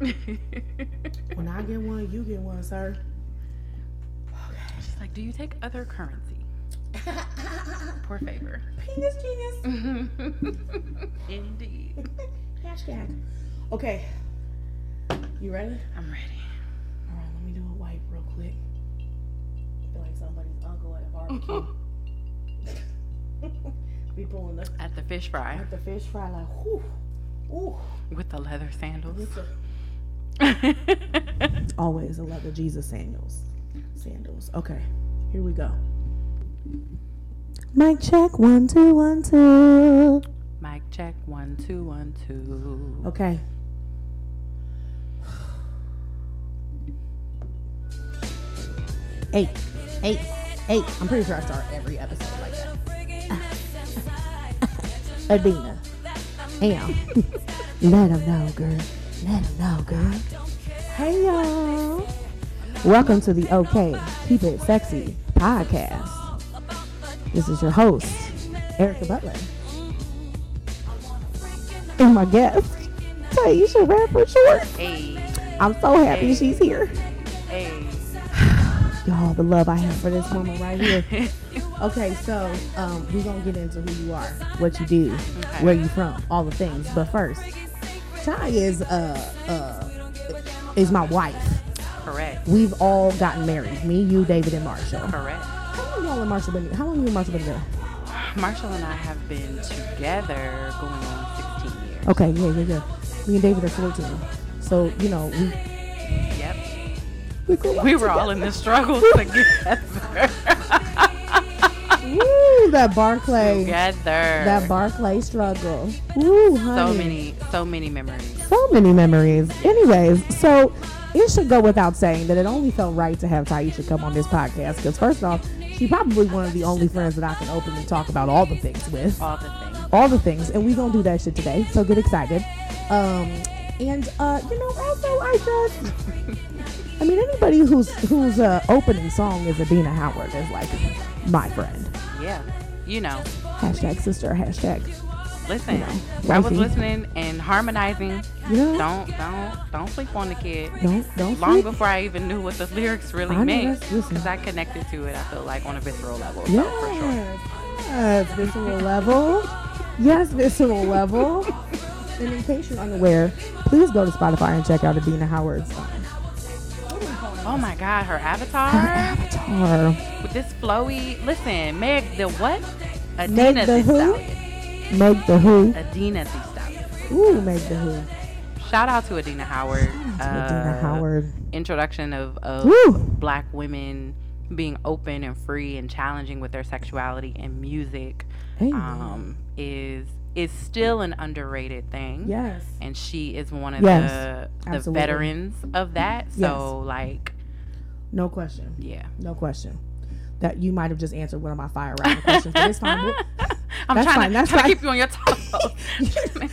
when I get one, you get one, sir. Okay. She's like, do you take other currency? Por favor. Penis genius. Indeed. Hashtag. Okay. You ready? I'm ready. All right, let me do a wipe real quick. I feel like somebody's uncle at a barbecue. Be pulling the At the fish fry at the fish fry like whoo, ooh. with the leather sandals. With the- Always a leather Jesus sandals. Sandals. Okay, here we go. Mic check one two one two. Mic check one two one two. Okay. Eight, eight, eight. I'm pretty sure I start every episode like that. Adina. Am. Let them know, girl. Let them know, girl. Hey, y'all. Welcome to the OK Keep It Sexy podcast. This is your host, Erica Butler. And my guest, Tyiesha Radford Short. Hey, I'm so happy Hey. she's here. hey. Y'all, the love I have for this woman right here. Okay, so um, we're gonna get into who you are, what you do, Okay. where you from, all the things. But first, Ty is uh uh is my wife. Correct. We've all gotten married. Me, you, David, and Marshall. Correct. How long y'all and Marshall been? How long you and Marshall been together? Marshall and I have been together going on 16 years. Okay, yeah, yeah, yeah. Me and David are 14. So you know we Yep. we We were all in this struggle together. That Barclay, together. that Barclay struggle. Woo, so many, so many memories. so many memories. Anyways, so it should go without saying that it only felt right to have Tyiesha come on this podcast because first off, she probably one of the only friends that I can openly talk about all the things with, All the things. all the things, and we gonna do that shit today. So get excited. Um, and uh, you know, also I just, I mean, anybody whose whose uh, opening song is Adina Howard is like my friend. Yeah. You know. Hashtag sister. Hashtag. Listen. You know, I was listening and harmonizing. Don't, don't, don't sleep on the kid. don't don't Long sleep. before I even knew what the lyrics really I meant, because I connected to it. I feel like on a visceral level. So for sure. Yes, visceral level. Yes, visceral level. And in case you're unaware, please go to Spotify and check out Adina Howard's um, Oh my God, her avatar. her avatar with this flowy. Listen, Meg the what? Meg Adina the the who? Stallion. Meg the Who. Adina the Stallion. Ooh, Meg the Who. Shout out to Adina Howard. To Adina Uh, Howard. Introduction of, of Woo! black women being open and free and challenging with their sexuality and music um, is is still an underrated thing. yes. And she is one of Yes, the the absolutely. veterans of that. So like, No question. yeah. No question. That you might have just answered one of my fire round questions, but it's fine. We'll- I'm That's trying, fine, to, that's trying fine. to keep you on your toes.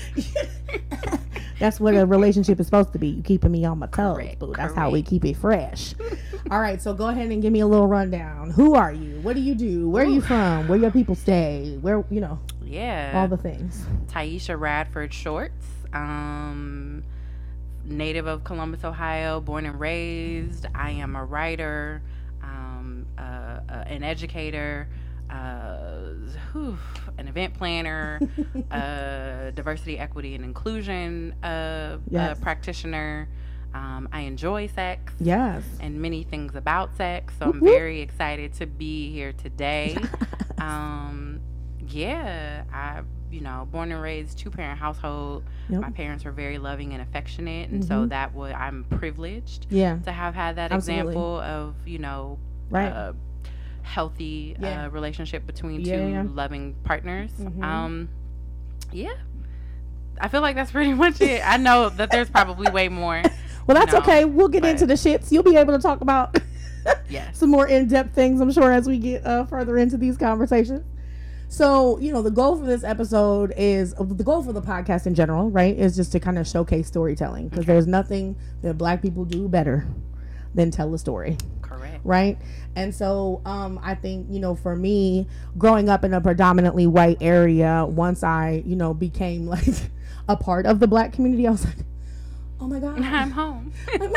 That's what a relationship is supposed to be. You keeping me on my toes, Correct, boo. That's how we keep it fresh. All right, so go ahead and give me a little rundown. Who are you? What do you do? Where are you from? Where your people stay? Where you know yeah. all the things. Tyiesha Radford Shorts. Um, native of Columbus, Ohio, born and raised. I am a writer, um, uh, uh, an educator, uh, whew, an event planner, uh, diversity, equity, and inclusion uh, Yes. uh, practitioner. Um, I enjoy sex Yes. and many things about sex, so I'm Whoop, whoop. very excited to be here today. um, yeah, I, you know, born and raised two parent household. Yep. My parents were very loving and affectionate, and so Mhm. that would I'm privileged Yeah. to have had that Absolutely. example of you know, Right. uh, healthy Yeah. uh, relationship between Yeah, two yeah. loving partners. Mhm. Um, yeah. I feel like that's pretty much it. I know that there's probably way more. well, that's okay. We'll get into the shits. You'll be able to talk about Yes. some more in-depth things i'm sure as we get uh, further into these conversations so you know the goal for this episode is the goal for the podcast in general right is just to kind of showcase storytelling because there's nothing that black people do better than tell a story Correct. right and so um i think you know for me growing up in a predominantly white area once i you know became like a part of the black community i was like oh my god, I'm home. I'm,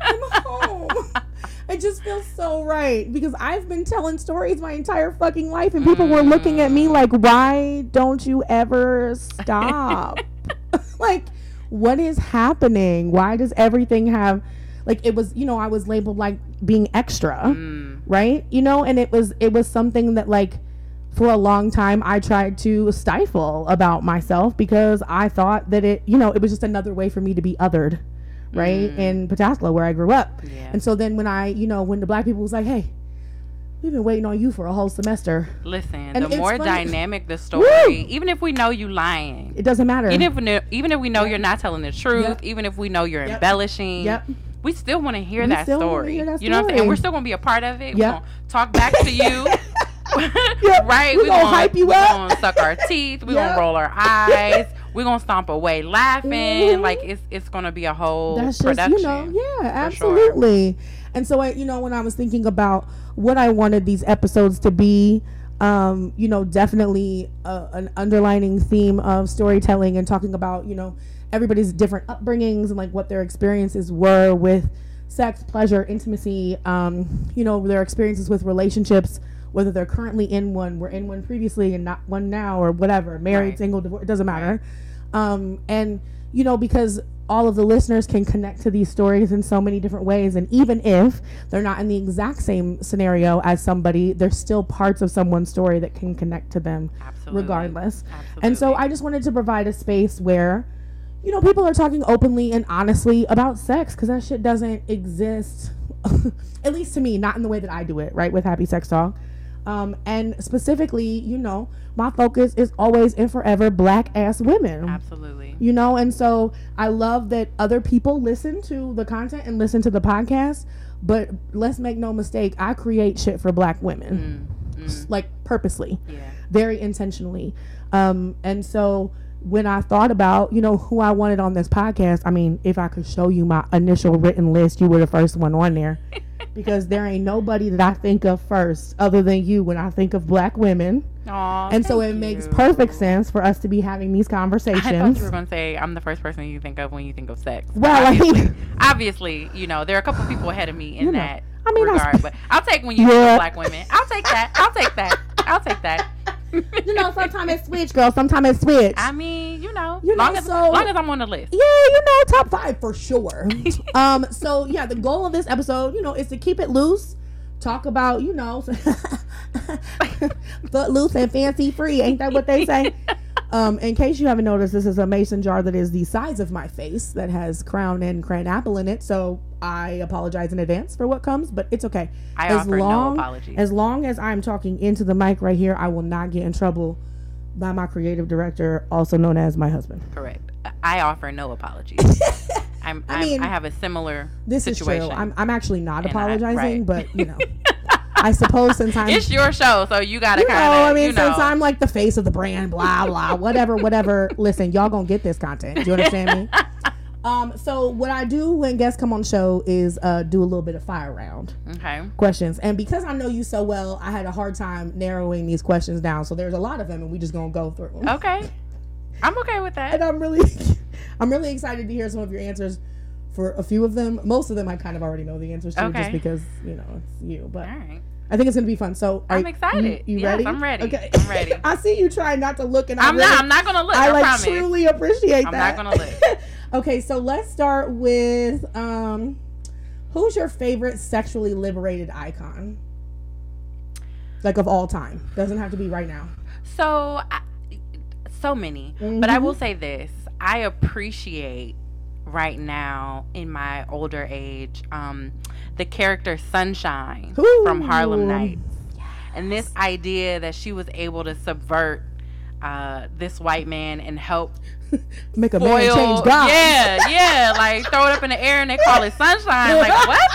I'm home. It just feels so right because I've been telling stories my entire fucking life, and people were looking at me like, "Why don't you ever stop?" like, what is happening? Why does everything have, like, it was, you know, I was labeled like being extra, Mm, right? You know, and it was, it was something that like. For a long time, I tried to stifle about myself because I thought that it, you know, it was just another way for me to be othered, right? Mm. In Pataskala, where I grew up. yeah. And so then when I, you know, when the black people was like, hey, we've been waiting on you for a whole semester. Listen, And the more funny- dynamic the story, Woo! even if we know you lying, It doesn't matter. even if we know, even if we know you're not telling the truth, Yep. even if we know you're Yep. embellishing, Yep. we still want to hear that story. hear that You know what I'm saying? And we're still gonna be a part of it. Yep. We're talk back to you. Yep. right? We We're gonna hype you up, we're gonna suck our teeth. We're Yep. gonna roll our eyes. We're gonna stomp away laughing. Mhm. Like it's it's gonna be a whole That's just, production. you know, yeah, for sure. absolutely. And so I, you know, when I was thinking about what I wanted these episodes to be, um, you know, definitely uh, an underlining theme of storytelling and talking about, you know, everybody's different upbringings and like what their experiences were with sex, pleasure, intimacy, um, you know, their experiences with relationships, whether they're currently in one, were in one previously and not one now, or whatever, married, Right. single, divorced, it doesn't matter. Um, and, you know, because all of the listeners can connect to these stories in so many different ways. And even if they're not in the exact same scenario as somebody, there's still parts of someone's story that can connect to them Absolutely. regardless. Absolutely. And so I just wanted to provide a space where, you know, people are talking openly and honestly about sex because that shit doesn't exist, at least to me, not in the way that I do it, right? With Happy Sex Talk. Um, and specifically, you know, my focus is always and forever black ass women. Absolutely. you know and so i love that other people listen to the content and listen to the podcast but let's make no mistake i create shit for black women. Mm, mm, like purposely. Yeah. very intentionally. Um and so when i thought about you know who i wanted on this podcast i mean if i could show you my initial written list you were the first one on there because there ain't nobody that i think of first other than you when i think of black women Aw, and so it thank makes perfect sense for us to be having these conversations. I thought you were gonna say I'm the first person you think of when you think of sex. Well i obviously, mean obviously, you know there are a couple people ahead of me in You know, that I mean, I regard. sp- but I'll take when you think Yeah. of black women. I'll take that. I'll take that. I'll take that. you know, sometimes it switch, girl. Sometimes it switch. I mean, you know, You know, as so- long as I'm on the list. yeah, you know, top five for sure. um, so yeah, the goal of this episode, you know, is to keep it loose, talk about, you know, foot loose and fancy free. Ain't that what they say? Um, in case you haven't noticed, this is a mason jar that is the size of my face that has crown and cran apple in it. So I apologize in advance for what comes, but it's okay. I as offer long no apologies. as long as I'm talking into the mic right here, I will not get in trouble by my creative director, also known as my husband. Correct. I offer no apologies. I'm, I I'm, mean, I have a similar This situation. is true. I'm, I'm actually not And I- apologizing, right. but you know, I suppose since I'm it's your show, so you gotta you know, kind of. I mean, you know, since I'm like the face of the brand, blah blah, whatever, whatever. Listen, y'all gonna get this content. Do you understand me? Um, so what I do when guests come on the show is uh, do a little bit of fire round okay. questions, and because I know you so well, I had a hard time narrowing these questions down. So there's a lot of them, and we just gonna go through. them. Okay. I'm okay with that. and. I'm really, I'm really excited to hear some of your answers for a few of them. Most of them I kind of already know the answers to, Okay. just because you know it's you. But right. I think it's gonna be fun. So I'm you- excited. You, you Yes, ready? I'm ready. Okay, I'm ready. I see you trying not to look, and I I'm really, not. I'm not gonna look. I I, like promise. truly appreciate that. I'm not gonna look. okay, so let's start with um, who's your favorite sexually liberated icon? Like of all time, doesn't have to be right now. So, I, so many. But I will Mhm. say this: I appreciate right now in my older age um, the character Sunshine from Harlem Ooh. Nights, and this idea that she was able to subvert uh, this white man and help Make a man change God. Yeah, yeah, like throw it up in the air and they call it sunshine. Like what?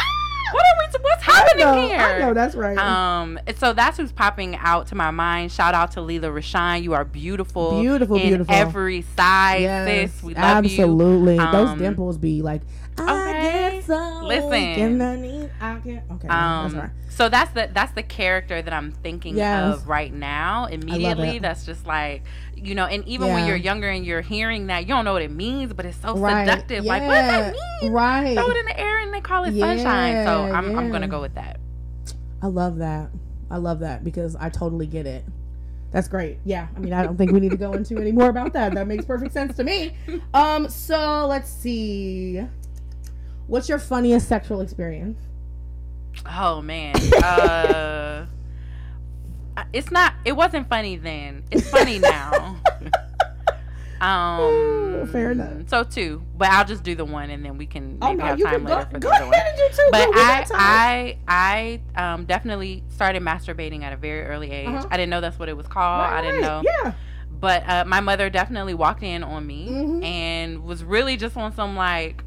What are we? What's I happening know, here? I know that's right. Um, so that's who's popping out to my mind. Shout out to Lela Rochon. You are beautiful. Beautiful, in beautiful. every size, Yes, sis. We love you. absolutely. Those Um, dimples be like, I okay. get so Listen. Give the need, I can- Okay, that's Um, right. So that's the that's the character that I'm thinking Yes. of right now. Immediately, that's just like you know. And even Yeah. when you're younger and you're hearing that, you don't know what it means, but it's so Right. seductive. Like, what does that mean? Right. Throw it in the air and they call it sunshine. So I'm I'm gonna go with that. I love that. I love that because I totally get it. That's great. Yeah. I mean, I don't think we need to go into any more about that. That makes perfect sense to me. Um, so let's see. What's your funniest sexual experience? Oh man. Uh, it's not. It wasn't funny then. It's funny now. um. Fair enough. So two, but I'll just do the one, and then we can maybe have you time can go, later for go the other one. ahead and do two. But Go, I. I, I um, definitely started masturbating at a very early age. Uh-huh. I didn't know that's what it was called. Right, I didn't know. Yeah. But uh, my mother definitely walked in on me Mhm. and was really just on some like,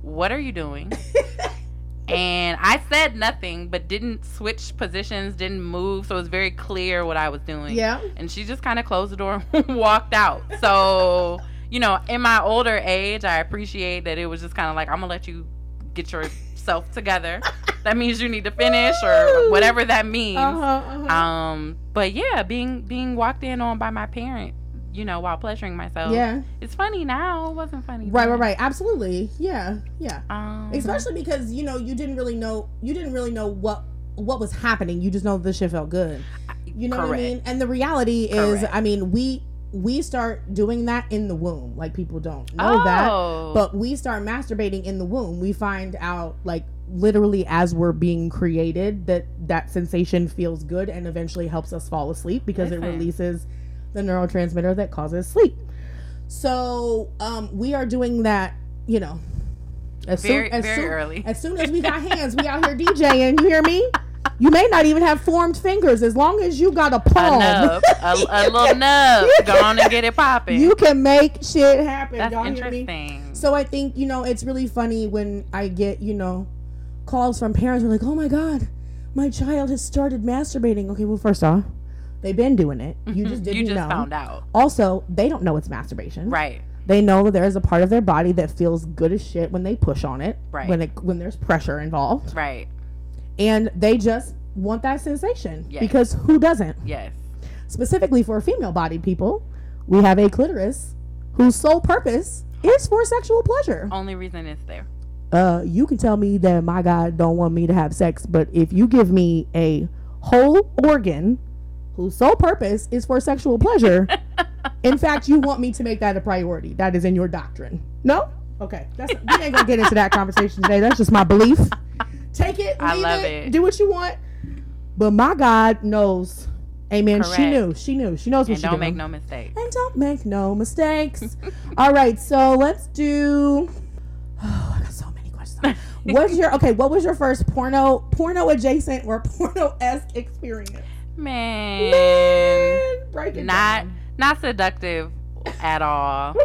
"What are you doing?" and I said nothing, but didn't switch positions, didn't move, so it was very clear what I was doing. Yeah. And she just kind of closed the door, and walked out. So you know, in my older age, I appreciate that it was just kind of like, "I'm gonna let you get yourself together." that means you need to finish or whatever that means. Uh-huh, uh-huh. Um, but yeah, being being walked in on by my parent, you know, while pleasuring myself. yeah. It's funny now. It wasn't funny. Right, right, then. right. Absolutely. Yeah. Yeah. Um, Especially because, you know, you didn't really know you didn't really know what what was happening. You just know the shit felt good. You know what I mean? And the reality is, Correct. I mean, we we start doing that in the womb. Like people don't know that. Oh. But we start masturbating in the womb. We find out like literally as we're being created that that sensation feels good and eventually helps us fall asleep because it releases the neurotransmitter that causes sleep. So, um we are doing that, you know, as very soon as very soon, early. as soon as we got hands, we out here DJing. You hear me? You may not even have formed fingers as long as you got a palm. a nub, a, a little nub. Go on and get it popping. You can make shit happen. That's Y'all hear me? interesting. So I think you know it's really funny when I get you know calls from parents who are like, "Oh my god, my child has started masturbating." Okay, well first off, they've been doing it. You just didn't you just know. found out, Also, they don't know it's masturbation. right? They know that there is a part of their body that feels good as shit when they push on it. Right. When it when there's pressure involved, Right. and they just want that sensation Yes. because who doesn't? Yes. Specifically for female-bodied people, we have a clitoris whose sole purpose is for sexual pleasure. Only reason it's there. uh, you can tell me that my God don't want me to have sex, but if you give me a whole organ whose sole purpose is for sexual pleasure, in fact, you want me to make that a priority. That is in your doctrine. No? Okay. That's we ain't gonna get into that conversation today. That's just my belief. Take it, I love it, it. do what you want. But my God knows. Amen. She knew. She knew. She knows what And she don't doing. make no mistake. And don't make no mistakes. All right, so let's do. Oh, I got so many questions. What's your okay? What was your first porno, porno adjacent or porno esque experience? Man, Man, break it not down. not seductive at all.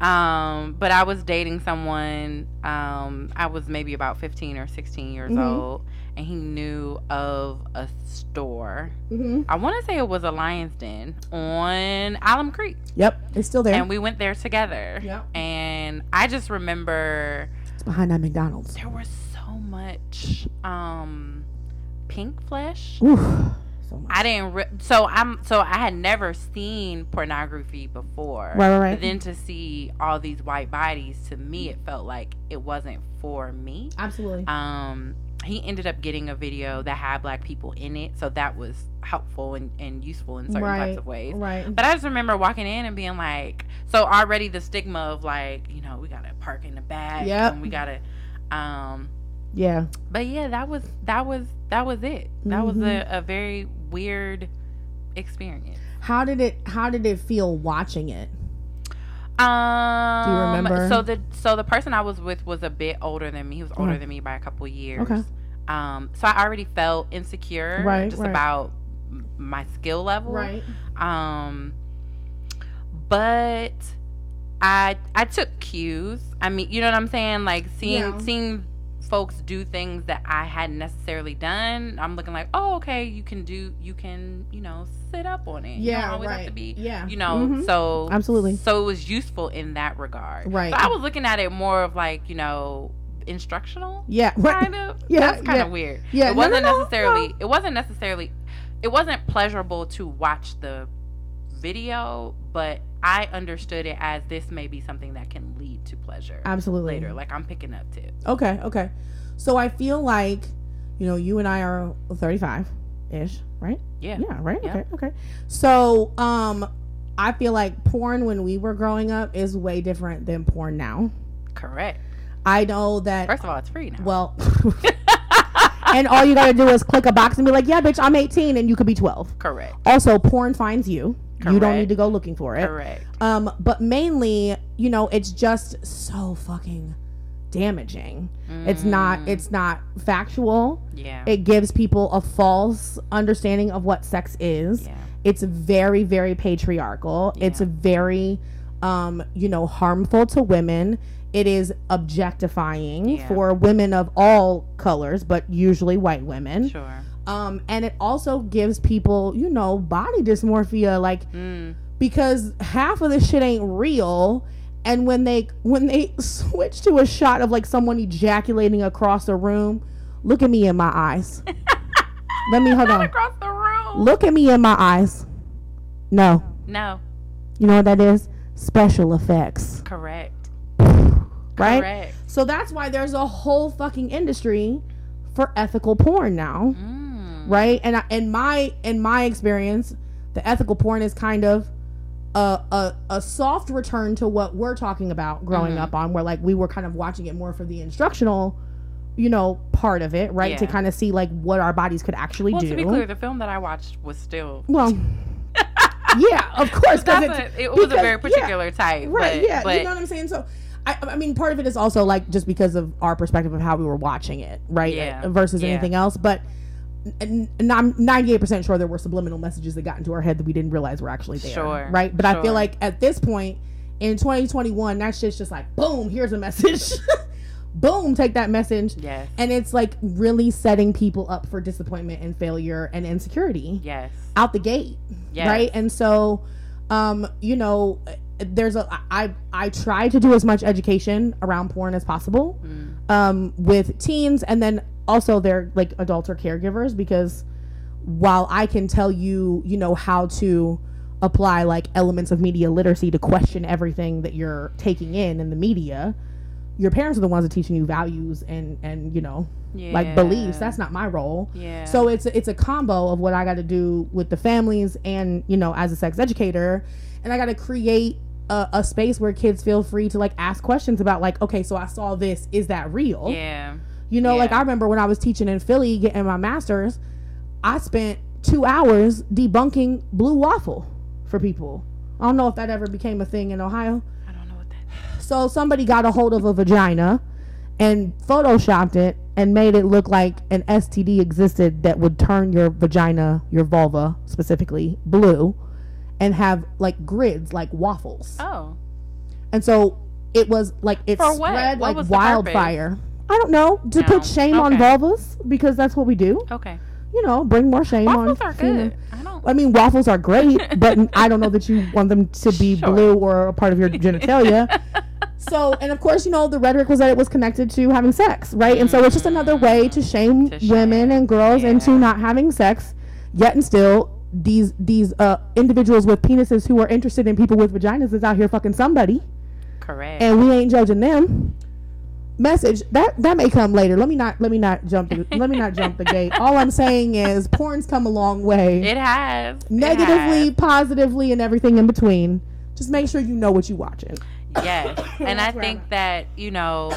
Um, but I was dating someone. Um, I was maybe about fifteen or sixteen years Mhm. old, and he knew of a store. Mhm. I want to say it was a Lions Den on Alum Creek, Yep, it's still there. and we went there together. Yep. And I just remember It's behind that McDonald's. there was so much um pink flesh. Oof, so much. I didn't. Re- so I'm. So I had never seen pornography before. Right, right, right. But then to see all these white bodies, to me, it felt like it wasn't for me. Absolutely. Um, he ended up getting a video that had black people in it, so that was helpful and, and useful in certain Right, types of ways. Right. But I just remember walking in and being like, so already the stigma of like, you know, we gotta park in the back, Yeah. and we gotta, um, Yeah. but yeah, that was that was that was it. That was Mm-hmm. a, a very weird experience. How did it? How did it feel watching it? Um, remember? So the so the person I was with was a bit older than me. He was older than me by a couple years. Okay. Um, so I already felt insecure, Right, just right. about my skill level. Right. Um, but I I took cues. I mean, you know what I'm saying? Like seeing Yeah. seeing folks do things that I hadn't necessarily done. I'm looking like, oh, okay, you can do, you can, you know, sit up on it. you Yeah. don't always right. have to be, yeah. you know. Mhm. So Absolutely. so it was useful in that regard. Right. But I was looking at it more of like, you know, instructional. Yeah, right. Kind of. Yeah, That's kind yeah. of weird. Yeah, It no, no, wasn't no, necessarily. no. It wasn't necessarily. It wasn't pleasurable to watch the video, but I understood it as this may be something that can lead to pleasure Absolutely. later. Like I'm picking up tips. Okay, okay. So I feel like, you know, you and I are 35 ish, right? Yeah. Yeah, right? Yeah. Okay, okay. So, um, I feel like porn when we were growing up is way different than porn now. Correct. I know that, First of all, it's free now. well, and all you gotta do is click a box and be like, yeah, bitch, I'm 18 and you could be 12. Correct. Also, porn finds you. You don't need to go looking for it. Correct. Um, but mainly, you know, it's just so fucking damaging. It's not Mm, it's not factual. Yeah. It gives people a false understanding of what sex is. yeah. It's very very patriarchal. It's very um, you know, harmful to women. It is objectifying Yeah. for women of all colors, but usually white women. Sure. Um, and it also gives people, you know, body dysmorphia like Mm. because half of this shit ain't real and when they when they switch to a shot of like someone ejaculating across a room look at me in my eyes let me hold Not on across the room. look at me in my eyes no No. you know what that is special effects Correct. right Correct. so that's why there's a whole fucking industry for ethical porn now Mm. Right? And I, in my in my experience, the ethical porn is kind of a a, a soft return to what we're talking about growing Mhm. up on, where like we were kind of watching it more for the instructional, you know, part of it, right? To kind of see like what our bodies could actually Well, do. to be clear, the film that I watched was still. well, yeah, of course, That's it's a, it was a because- very yeah, particular type. right, but, yeah, But you know what I'm saying. So. I, I mean, part of it is also like just because of our perspective of how we were watching it, right? Yeah. Versus Yeah. anything else. But and I'm 98% sure there were subliminal messages that got into our head that we didn't realize were actually there. Sure, Right? But I feel like at this point in 2021, that shit's just like, boom, here's a message. boom, take that message. yes. And it's like really setting people up for disappointment and failure and insecurity Yes. out the gate Yes. right and so um you know there's a i i try to do as much education around porn as possible Mm. um with teens and then also their like adults or caregivers because while i can tell you you know how to apply like elements of media literacy to question everything that you're taking in in the media your parents are the ones that are teaching you values and and you know Yeah. like beliefs that's not my role Yeah. so it's it's a combo of what I got to do with the families and you know as a sex educator, and I got to create a, a space where kids feel free to like ask questions about like okay, so I saw this, is that real? Yeah. You know, like I remember when I was teaching in Philly getting my master's, I spent two hours debunking blue waffle for people. I don't know if that ever became a thing in Ohio. I don't know what that. So somebody got a hold of a vagina and photoshopped it and made it look like an STD existed that would turn your vagina, your vulva specifically, blue and have like grids like waffles. Oh. And so it was like it For spread What like wildfire. I don't know, to No. put shame on vulvas because that's what we do. Okay. You know, bring more shame Waffles on are good. I don't. I mean, waffles are great, but I don't know that you want them to be Sure. blue or a part of your genitalia. so, and of course, you know, the rhetoric was that it was connected to having sex, right? And so it's just another way to shame To women and girls into not having sex. Yet and still, these these uh, individuals with penises who are interested in people with vaginas is out here fucking somebody, Correct. and we ain't judging them. Message that that may come later. Let me not let me not jump the, let me not jump the gate. All I'm saying is porn's come a long way it has. It negatively, has. positively, and everything in between. Just make sure you know what you're watching. Yes. and I think that, you know,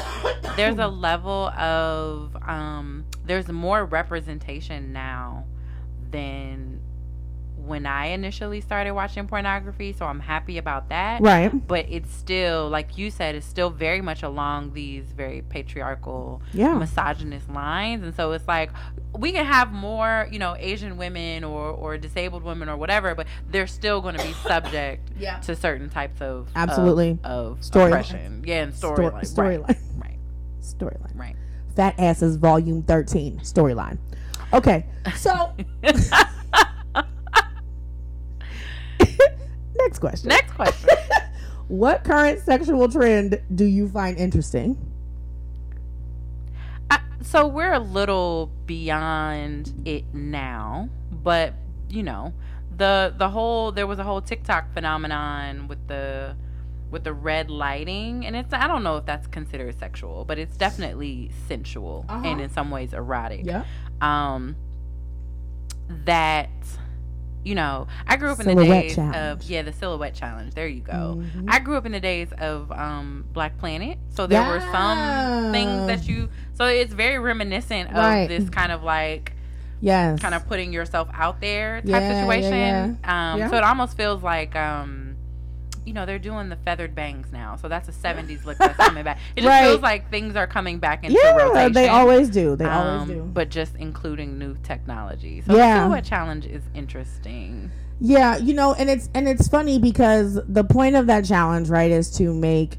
there's a level of um there's more representation now than when I initially started watching pornography, so I'm happy about that. Right. But it's still, like you said, it's still very much along these very patriarchal, Yeah. misogynist lines. And so it's like we can have more, you know, Asian women or, or disabled women or whatever, but they're still going to be subject Yeah. to certain types of Absolutely. of, of Storyline. oppression. Yeah, and Stor- storyline. storyline. Right. Right. Storyline. Right. Fat Asses Volume 13 storyline. Okay. So, next question. Next question. What current sexual trend do you find interesting? So we're a little beyond it now, but you know, the the whole there was a whole TikTok phenomenon with the with the red lighting and it's I don't know if that's considered sexual, but it's definitely sensual Uh-huh. and in some ways erotic. Yeah. Um that you know, I grew up in the days challenge. of yeah, the silhouette challenge. There you go. Mhm. I grew up in the days of um, Black Planet, so there were some things that you. So it's very reminiscent of Right. this kind of like Yes. kind of putting yourself out there type Yeah, yeah, situation. Um, Yeah. So it almost feels like. Um, you know they're doing the feathered bangs now, so that's a '70s look that's coming back. It just Right. feels like things are coming back into Yeah, rotation. they always do. They um, always do. but just including new technology. So Yeah. the challenge is interesting. Yeah, you know, and it's and it's funny because the point of that challenge, right, is to make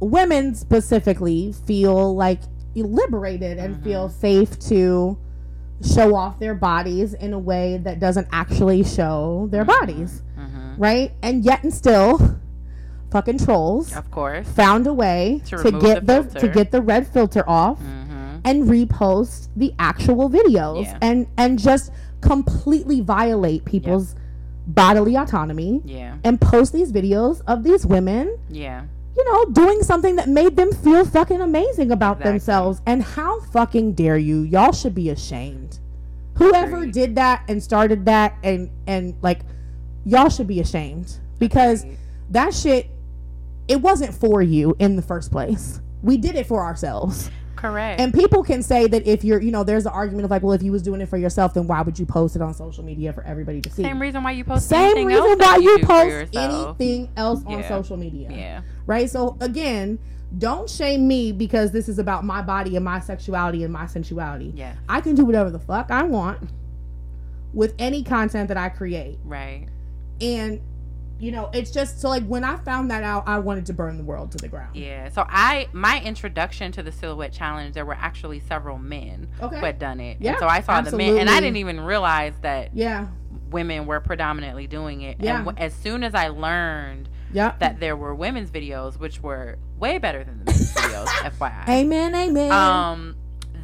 women specifically feel like liberated and Mhm. feel safe to show off their bodies in a way that doesn't actually show their Mhm. bodies, hmm right? And yet and still fucking trolls Of course. found a way To to, get the the, to get the red filter off hmm and repost the actual videos Yeah. and and just completely violate people's bodily autonomy Yeah. and post these videos of these women Yeah. you know doing something that made them feel fucking amazing about Exactly. themselves and how fucking dare you y'all should be ashamed whoever did that and started that and and like y'all should be ashamed because that shit it wasn't for you in the first place we did it for ourselves Correct. and people can say that if you're, you know, there's an argument of like, well, if you was doing it for yourself, then why would you post it on social media for everybody to see? Same reason why you post anything? Same reason why you for post anything else on social media. Yeah. Right? So again, don't shame me because this is about my body and my sexuality and my sensuality. Yeah. I can do whatever the fuck I want with any content that I create. Right. And you know, it's just so like when I found that out, I wanted to burn the world to the ground. Yeah. So I my introduction to the silhouette challenge, there were actually several men Okay. who had done it. Yeah, and so I saw the men and. I didn't even realize that yeah. women were predominantly doing it. Yeah. And w- as soon as I learned Yep. that there were women's videos, which were way better than the men's videos, FYI. Amen, amen. Um,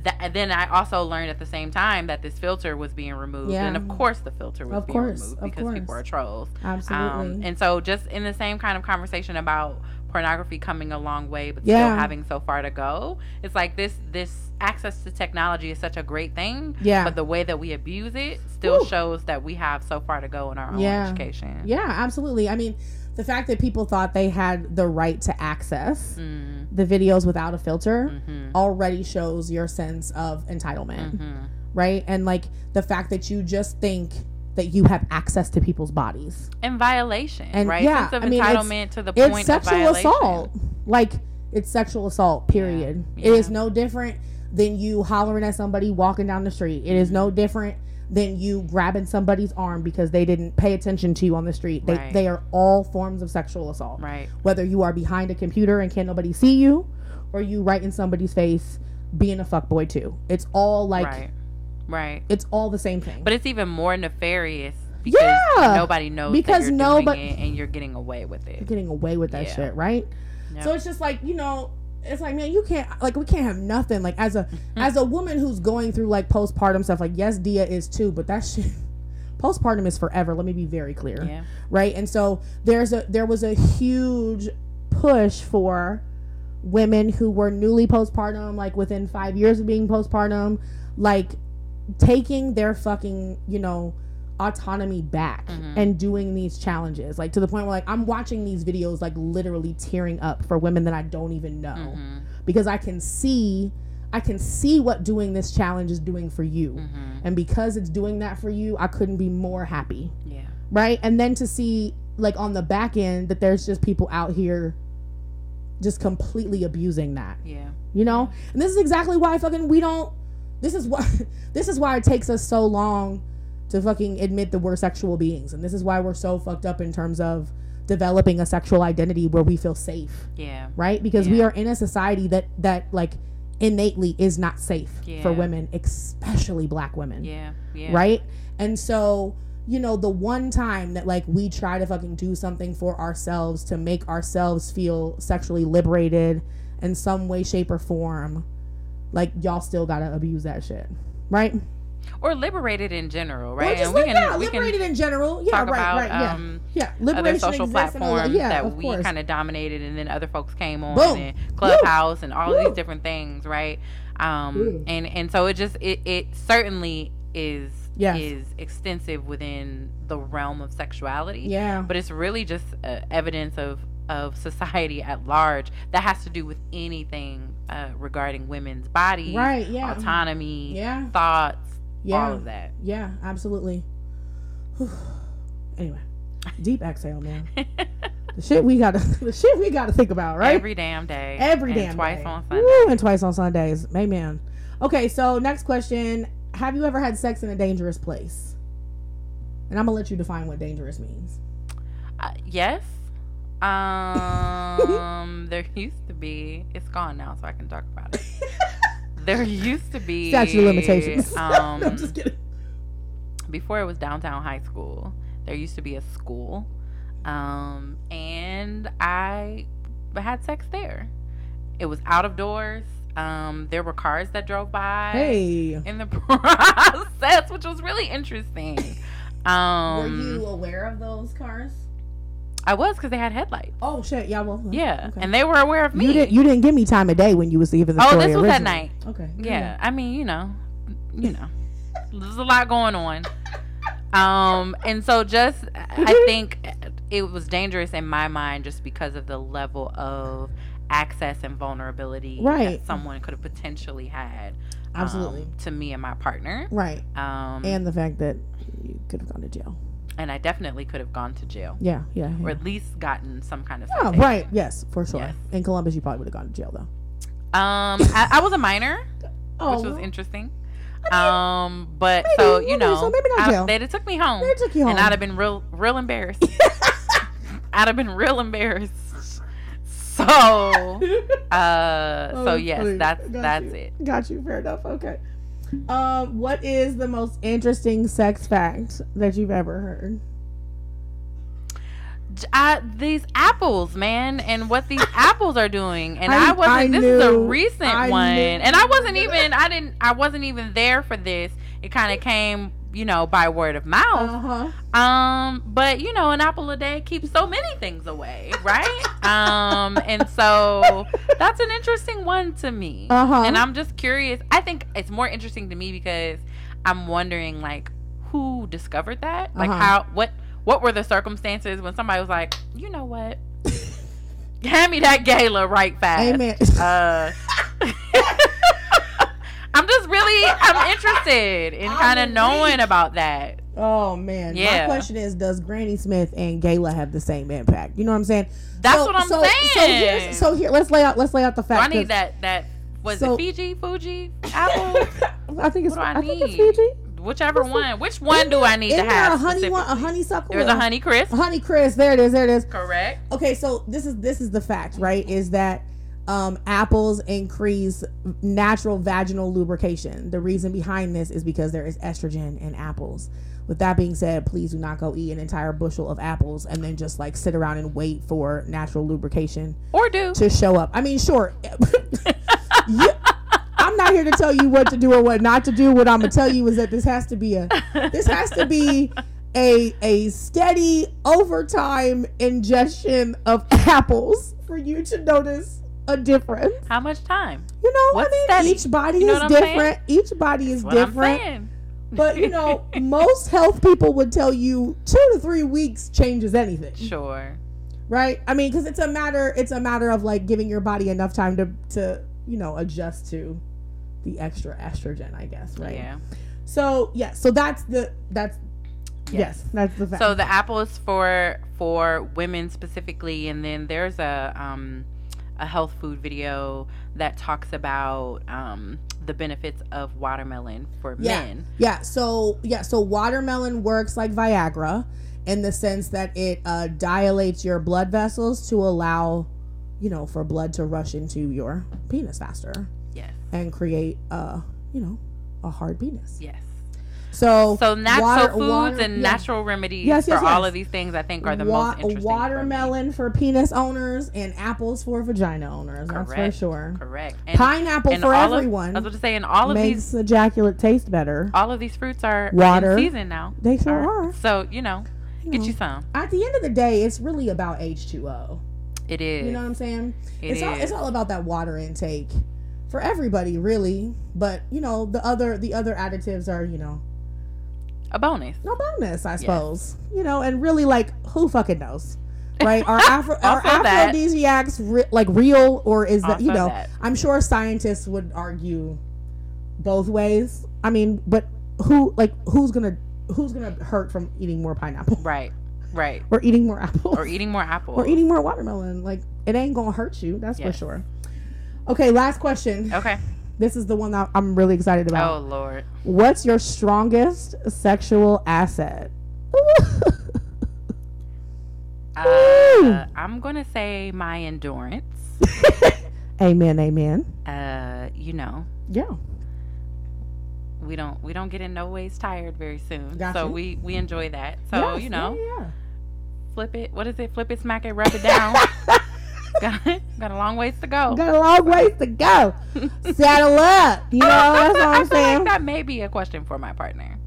that, and then I also learned at the same time that this filter was being removed, Yeah. and of course the filter was Of being course, removed because people are trolls. Absolutely. Um, and so just in the same kind of conversation about pornography coming a long way, but Yeah. still having so far to go, it's like this this access to technology is such a great thing, yeah. but the way that we abuse it still Woo. shows that we have so far to go in our own Yeah. education. Yeah, absolutely. I mean, the fact that people thought they had the right to access Mm, the videos without a filter hmm already shows your sense of entitlement, hmm right? And like the fact that you just think that you have access to people's bodies. And violation, And, right? yeah, Sense of I mean, it's- entitlement to the point It's sexual assault. Like it's sexual assault, period. It is yeah. no different than you hollering at somebody walking down the street. It is Mm-hmm. no different than you grabbing somebody's arm because they didn't pay attention to you on the street. They Right. they are all forms of sexual assault. Right. whether you are behind a computer and can't nobody see you or you right in somebody's face being a fuckboy too it's all like right. Right. it's all the same thing But it's even more nefarious because Yeah, nobody knows because nobody- and you're getting away with it. You're getting away with that Yeah. shit right Yep. so it's just like you know it's like man you can't like we can't have nothing. Like as a as a woman who's going through like postpartum stuff like yes dia is too but that shit postpartum is forever. Let me be very clear. Yeah. right? And so there's a there was a huge push for women who were newly postpartum like within five years of being postpartum like taking their fucking you know autonomy back Mhm. and doing these challenges like to the point where like i'm watching these videos like literally tearing up for women that i don't even know Mhm. because i can see i can see what doing this challenge is doing for you Mhm. and because it's doing that for you i couldn't be more happy Yeah. right? And then to see like on the back end that there's just people out here just completely abusing that, Yeah. you know? And this is exactly why fucking we don't this is why this is why it takes us so long to fucking admit that we're sexual beings. And this is why we're so fucked up in terms of developing a sexual identity where we feel safe, Yeah. right? Because we are in a society that that like innately is not safe for women, especially black women Yeah. Yeah. right? And so, you know, the one time that like we try to fucking do something for ourselves to make ourselves feel sexually liberated in some way, shape, or form, like y'all still gotta abuse that shit, right? Or liberated in general, Or right? just and we can yeah, we liberated in general. Yeah, talk right, about right, yeah, um, yeah. other social exists and all platforms yeah, that we kind of dominated, and then other folks came on Boom. and Clubhouse and all of Woo. these different things, right? Um, Woo. and and so it just it, it certainly is Yes. is extensive within the realm of sexuality, Yeah, but it's really just uh, evidence of of society at large that has to do with anything uh, regarding women's bodies, right. Yeah, autonomy, yeah, thoughts, yeah. all of that. Yeah, absolutely. anyway, deep exhale, man. The shit we gotta, the shit we gotta think about, right? Every damn day. Every and damn twice day. on Sunday. Woo, and twice on Sundays. Amen. Okay, so next question: Have you ever had sex in a dangerous place? And I'm gonna let you define what dangerous means. Uh, yes. Um, there used to be. It's gone now, so I can talk about it. There used to be Statute of limitations. Um, no, I'm just kidding. before it was downtown high school. There used to be a school, um, and I had sex there. It was out of doors. Um, there were cars that drove by Hey, in the process, which was really interesting. Um, were you aware of those cars? I was because they had headlights. Oh shit, yeah, well, Yeah, okay. and they were aware of me. you didn't you didn't give me time of day when you was even the oh, story this was at night. Okay, Yeah, I mean, you know, you know, there's a lot going on. Um, and so just I think it was dangerous in my mind just because of the level of access and vulnerability Right. that someone could have potentially had. um, Absolutely. to me and my partner. right, Um, and the fact that you could have gone to jail. I definitely could have gone to jail Yeah, yeah. yeah. or at least gotten some kind of. Oh, right. Yes, for sure. Yes. In Columbus, you probably would have gone to jail though. Um, I, I was a minor, Oh, which was well, interesting. I Um, but maybe, so you maybe, know, so maybe not I- jail. they'd have took me home, they took you home. and I'd have been real, real embarrassed. I'd have been real embarrassed. So, uh, Oh, so yes, funny. that's Got that's you. it. Got you. Fair enough. Okay. Um, what is the most interesting sex fact that you've ever heard? I, these apples, man, and what these apples are doing, and I- I, wasn't. I this is a recent one, knew and I wasn't even. I didn't. I wasn't even there for this. It kind of came, you know, by word of mouth. Uh huh. Um, but you know, an apple a day keeps so many things away, right? um, and so that's an interesting one to me. Uh-huh. And I'm just curious. I think it's more interesting to me because I'm wondering like who discovered that? Like Uh-huh. how what what were the circumstances when somebody was like, you know what? Hand me that gala right fast. Amen. Uh I'm just really I'm interested in kind of knowing about that. Oh man. yeah. My question is, does Granny Smith and Gala have the same impact? You know what I'm saying? That's So- what I'm so, saying. So so here let's lay out let's lay out the Do fact. I need that that was So- it Fiji, Fuji, Apple, I think it's What I I, think it's need? Fiji. whichever What's one. Which one do I need to have? a honey one? A honeysuckle. There's a honey crisp. A honey Chris. There it is. There it is. Correct. Okay, so this is this is the fact, right? Is that um, apples increase natural vaginal lubrication. The reason behind this is because there is estrogen in apples. With that being said, please do not go eat an entire bushel of apples and then just like sit around and wait for natural lubrication Or do. to show up. I mean, sure. you, I'm not here to tell you what to do or what not to do. What I'm gonna tell you is that this has to be a this has to be a a steady overtime ingestion of apples for you to notice a difference. How much time? You know, What's I mean, steady? each body You know is different. Each body is different. But you know, most health people would tell you two to three weeks changes anything Sure. right i mean because it's a matter it's a matter of like giving your body enough time to to you know adjust to the extra estrogen i guess right Yeah. so yeah so that's the that's yes, that's the fact So the apple is for for women specifically, and then there's a um a health food video that talks about um the benefits of watermelon for Yeah. men. yeah so yeah so watermelon works like viagra in the sense that it uh, dilates your blood vessels to allow you know for blood to rush into your penis faster Yes. and create uh you know a hard penis Yes. So, So natural water- foods water- and yeah. natural remedies Yes, yes, for all of these things, I think, are the Wa- most interesting. watermelon for, penis owners and apples for vagina owners. That's for sure. Correct. And, Pineapple and for all of- everyone I was about to say, and all of makes these, ejaculate taste better. all of these fruits are Water. in season now. They sure Are- are. So you know, You get know. you some. At the end of the day, it's really about H2O. It is. You know what I'm saying? It it's all it's all about that water intake for everybody, really. But you know, the other the other additives are you know a bonus. no bonus, I suppose. You know, and really like who fucking knows, right? Are Afro are aphrodisiacs re- like real or is that you know? that. I'm sure scientists would argue both ways. I mean, but who like who's gonna who's gonna hurt from eating more pineapple Right. Right. or eating more apple Or eating more apples. or eating more watermelon? Like it ain't gonna hurt you. That's for sure. Okay, last question. Okay. This is the one that I'm really excited about. Oh. Lord. What's your strongest sexual asset? Uh, I'm gonna say my endurance. amen, amen. Uh, you know, Yeah. we don't we don't get in no ways tired very soon. Gotcha. So we we enjoy that. So Yes, you know, yeah, flip it. What is it? Flip it, smack it, rub it down. got got a long ways to go. Got a long ways to go. Saddle up. You know, that's what I I'm feel like that may be a question for my partner.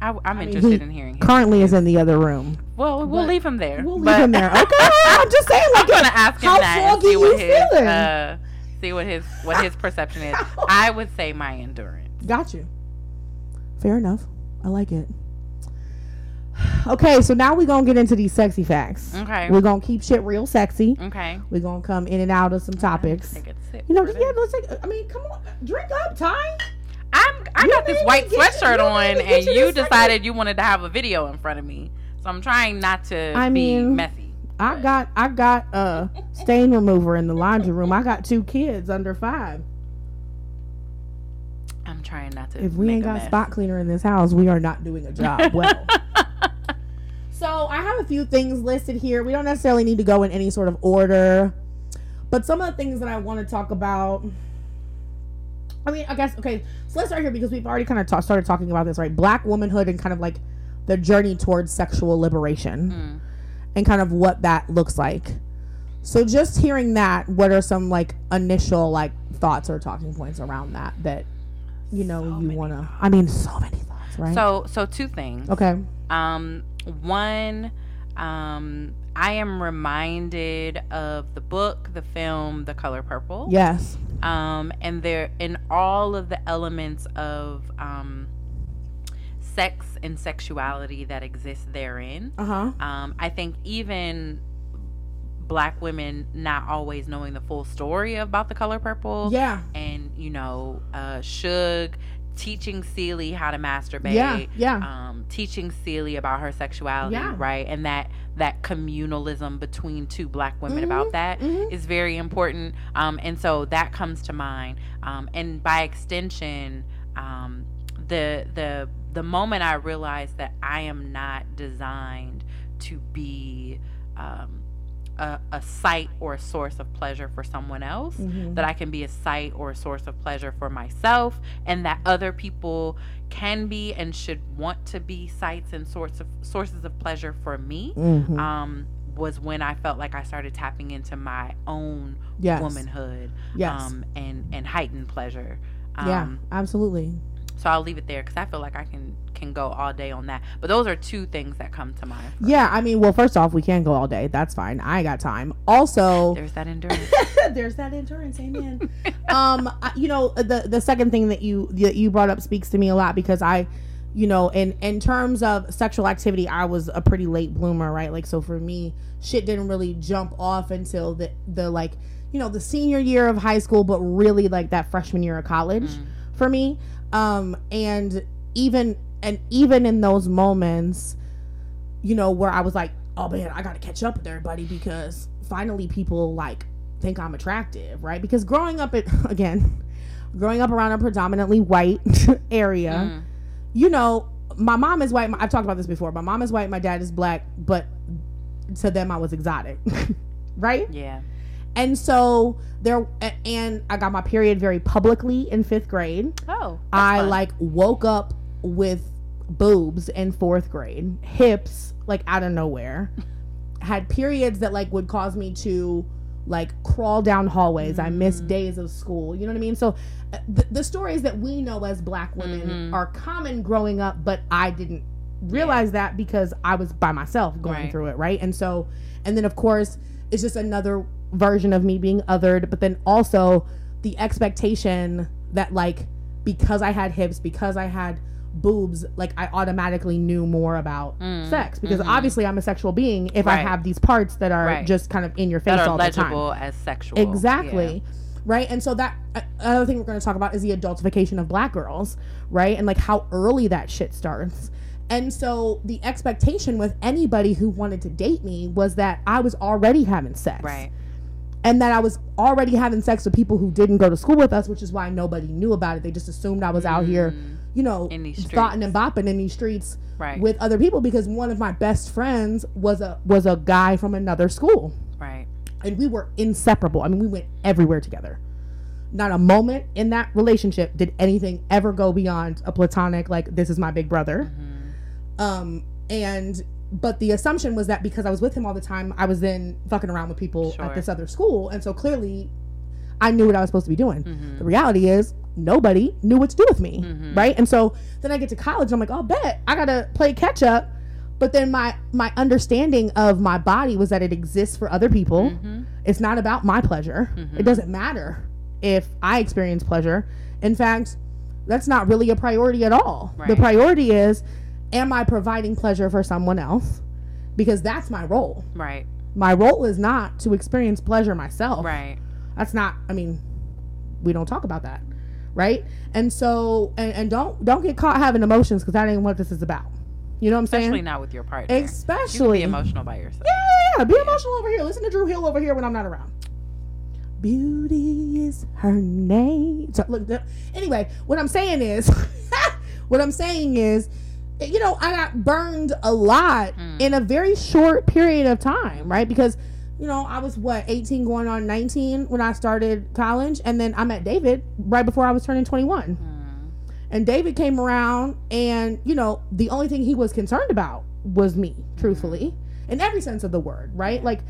I, am I mean, interested in hearing. Currently is in the other room. Well, we'll but leave him there. We'll leave him there. Okay, I'm just saying. I'm Like, gonna ask him how that and see what his feeling? uh, see what his what his perception is. I would say my endurance. got you. Fair enough. I like it. Okay, so now we're gonna get into these sexy facts. Okay. We're gonna keep shit real sexy. Okay. We're gonna come in and out of some topics. Take a sip. You know, yeah, let's take. I mean, come on, drink up, Ty. I'm I You got this white sweatshirt you on, get and you you this second- decided you wanted to have a video in front of me. So I'm trying not to I be mean, messy. I but- got, I got a stain remover in the laundry room. I got two kids under five. I'm trying not to. If we ain't got mess. spot cleaner in this house, we are not doing a job well. So I have a few things listed here. We don't necessarily need to go in any sort of order, but some of the things that I want to talk about. I mean, I guess okay. So let's start here because we've already kind of ta- started talking about this, right? Black womanhood and kind of like the journey towards sexual liberation Mm. and kind of what that looks like. So just hearing that, what are some like initial like thoughts or talking points around that that you know So you want to? I mean, so many thoughts, right? So so two things. okay, Um, one, um, I am reminded of the book, the film, The Color Purple. yes, Um, and there in all of the elements of um, sex and sexuality that exists therein. uh huh, Um, I think even black women not always knowing the full story about the color purple yeah, and you know uh Shug teaching Celie how to masturbate yeah, yeah, um, teaching Celie about her sexuality, Yeah. right, and that that communalism between two black women about that is mhm. very important. Um, and so that comes to mind. Um, and by extension, um, the the the moment I realized that I am not designed to be um, a, a site or a source of pleasure for someone else Mhm. that I can be a site or a source of pleasure for myself, and that other people can be and should want to be sites and sorts of sources of pleasure for me. Mhm. Um, was when I felt like I started tapping into my own yes, womanhood, yes, um, and and heightened pleasure. Um, yeah, absolutely. So I'll leave it there because I feel like I can can go all day on that. But those are two things that come to mind. Yeah, I mean, well, first off, we can go all day. That's fine. I got time. Also, There's that endurance. there's that endurance. Amen. um, I- you know, the the second thing that you that you brought up speaks to me a lot because I, you know, in in terms of sexual activity, I was a pretty late bloomer, right? Like, so for me, shit didn't really jump off until the the like, you know, the senior year of high school, but really like that freshman year of college Mm. for me. Um, and even and even in those moments, you know, where I was like, oh man, I gotta catch up with everybody because finally people like think I'm attractive, right? Because growing up at again, growing up around a predominantly white area, Mm. you know, my mom is white. I've talked about this before. My mom is white. My dad is black, but to them I was exotic, right? Yeah. And so there, and I got my period very publicly in fifth grade. Oh. I fun. like woke up with boobs in fourth grade, hips like out of nowhere, had periods that like would cause me to like crawl down hallways. I missed days of school. You know what I mean? So uh, the, the stories that we know as black women Mhm. are common growing up, but I didn't realize that because I was by myself going Right. through it, right? And so, and then of course, it's just another version of me being othered, but then also the expectation that like because I had hips, because I had boobs, like I automatically knew more about Mm, sex because mhm. obviously I'm a sexual being if I have these parts that are Right. just kind of in your face that are all the time. as sexual. Exactly. Right. And so that uh, another thing we're going to talk about is the adultification of black girls, right? And like how early that shit starts. And so the expectation with anybody who wanted to date me was that I was already having sex. Right. And that I was already having sex with people who didn't go to school with us, which is why nobody knew about it. They just assumed I was out here, Mm, you know, thoughting and bopping in these streets Right. with other people because one of my best friends was a was a guy from another school right. and we were inseparable. I mean, we went everywhere together. Not a moment in that relationship did anything ever go beyond a platonic like this is my big brother. Mhm. Um and but the assumption was that because I was with him all the time, I was then fucking around with people Sure. at this other school, and so clearly I knew what I was supposed to be doing. Mhm. The reality is nobody knew what to do with me, Mhm. right? And so then I get to college, I'm like, oh, bet I gotta play catch up. But then my my understanding of my body was that it exists for other people. Mhm. It's not about my pleasure. It doesn't matter if I experience pleasure. In fact, that's not really a priority at all. The priority is am I providing pleasure for someone else? Because that's my role. Right. My role is not to experience pleasure myself. Right. That's not I mean, we don't talk about that. Right? And so and, and don't don't get caught having emotions because that ain't what this is about. You know what I'm saying? Especially not with your partner. You Especially be emotional by yourself. yeah, yeah, yeah. be emotional over here. Listen to Drew Hill over here when I'm not around. Beauty is her name. So look, anyway, what I'm saying is, what I'm saying is, you know, I got burned a lot Mm. in a very short period of time, right? Because, you know, I was what 18 going on 19 when I started college, and then I met David right before I was turning 21. Mm. And David came around, and you know, the only thing he was concerned about was me, truthfully, in every sense of the word, right? Like,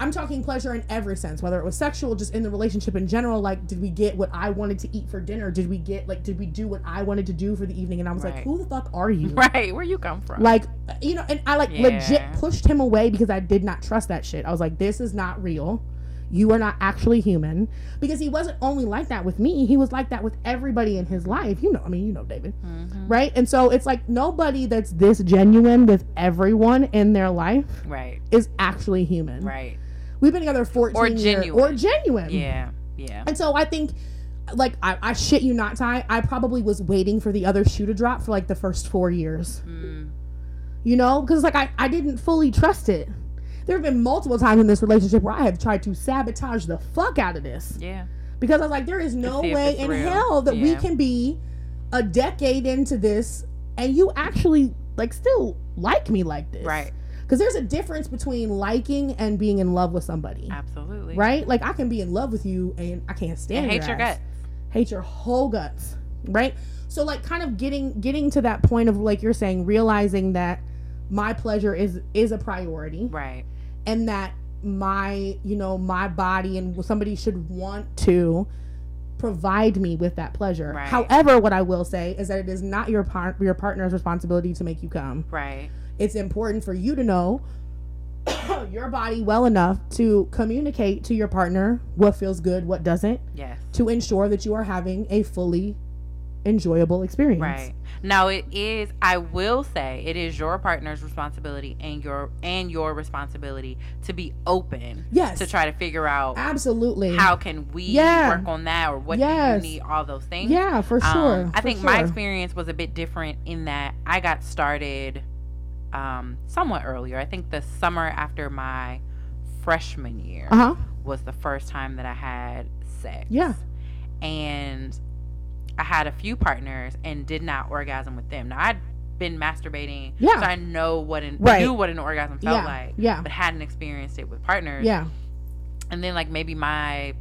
I'm talking pleasure in every sense, whether it was sexual, just in the relationship in general. Like, did we get what I wanted to eat for dinner? Did we get, like, did we do what I wanted to do for the evening? And I was like, who the fuck are you? Right. Where you come from? Like, you know, and I like legit pushed him away because I did not trust that shit. I was like, this is not real. You are not actually human. Because he wasn't only like that with me, he was like that with everybody in his life. You know, I mean, you know, David. Mhm. Right? And so it's like nobody that's this genuine with everyone in their life Right. is actually human. Right. We've been together 14 Or years. genuine. Or genuine. Yeah. Yeah. And so I think, like, I, I shit you not, Ty, I probably was waiting for the other shoe to drop for like the first four years. Mm. You know? Because, like, I, I didn't fully trust it. There have been multiple times in this relationship where I have tried to sabotage the fuck out of this. Yeah. Because I was like, there is no way in real. hell that we can be a decade into this and you actually, like, still like me like this. Right. Because there's a difference between liking and being in love with somebody. Absolutely. Right? Like, I can be in love with you and I can't stand And hate your ass. guts. hate your whole guts right so like kind of getting getting to that point of like you're saying realizing that my pleasure is is a priority Right. and that my you know my body and somebody should want to provide me with that pleasure Right. however what i will say is that it is not your par- your partner's responsibility to make you come Right. It's important for you to know your body well enough to communicate to your partner what feels good what doesn't Yes. to ensure that you are having a fully enjoyable experience. Right. Now it is I will say it is your partner's responsibility and your and your responsibility to be open Yes. to try to figure out Absolutely. how can we Yeah. work on that or what Yes. do you need all those things. Yeah, for Um, sure. I for think my experience was a bit different in that I got started um, somewhat earlier. I think the summer after my freshman year Uh huh. was the first time that I had sex. Yeah. And I had a few partners and did not orgasm with them. Now I'd been masturbating, Yeah. so I know what an Right. knew what an orgasm felt Yeah. like, Yeah. but hadn't experienced it with partners. Yeah. And then like maybe my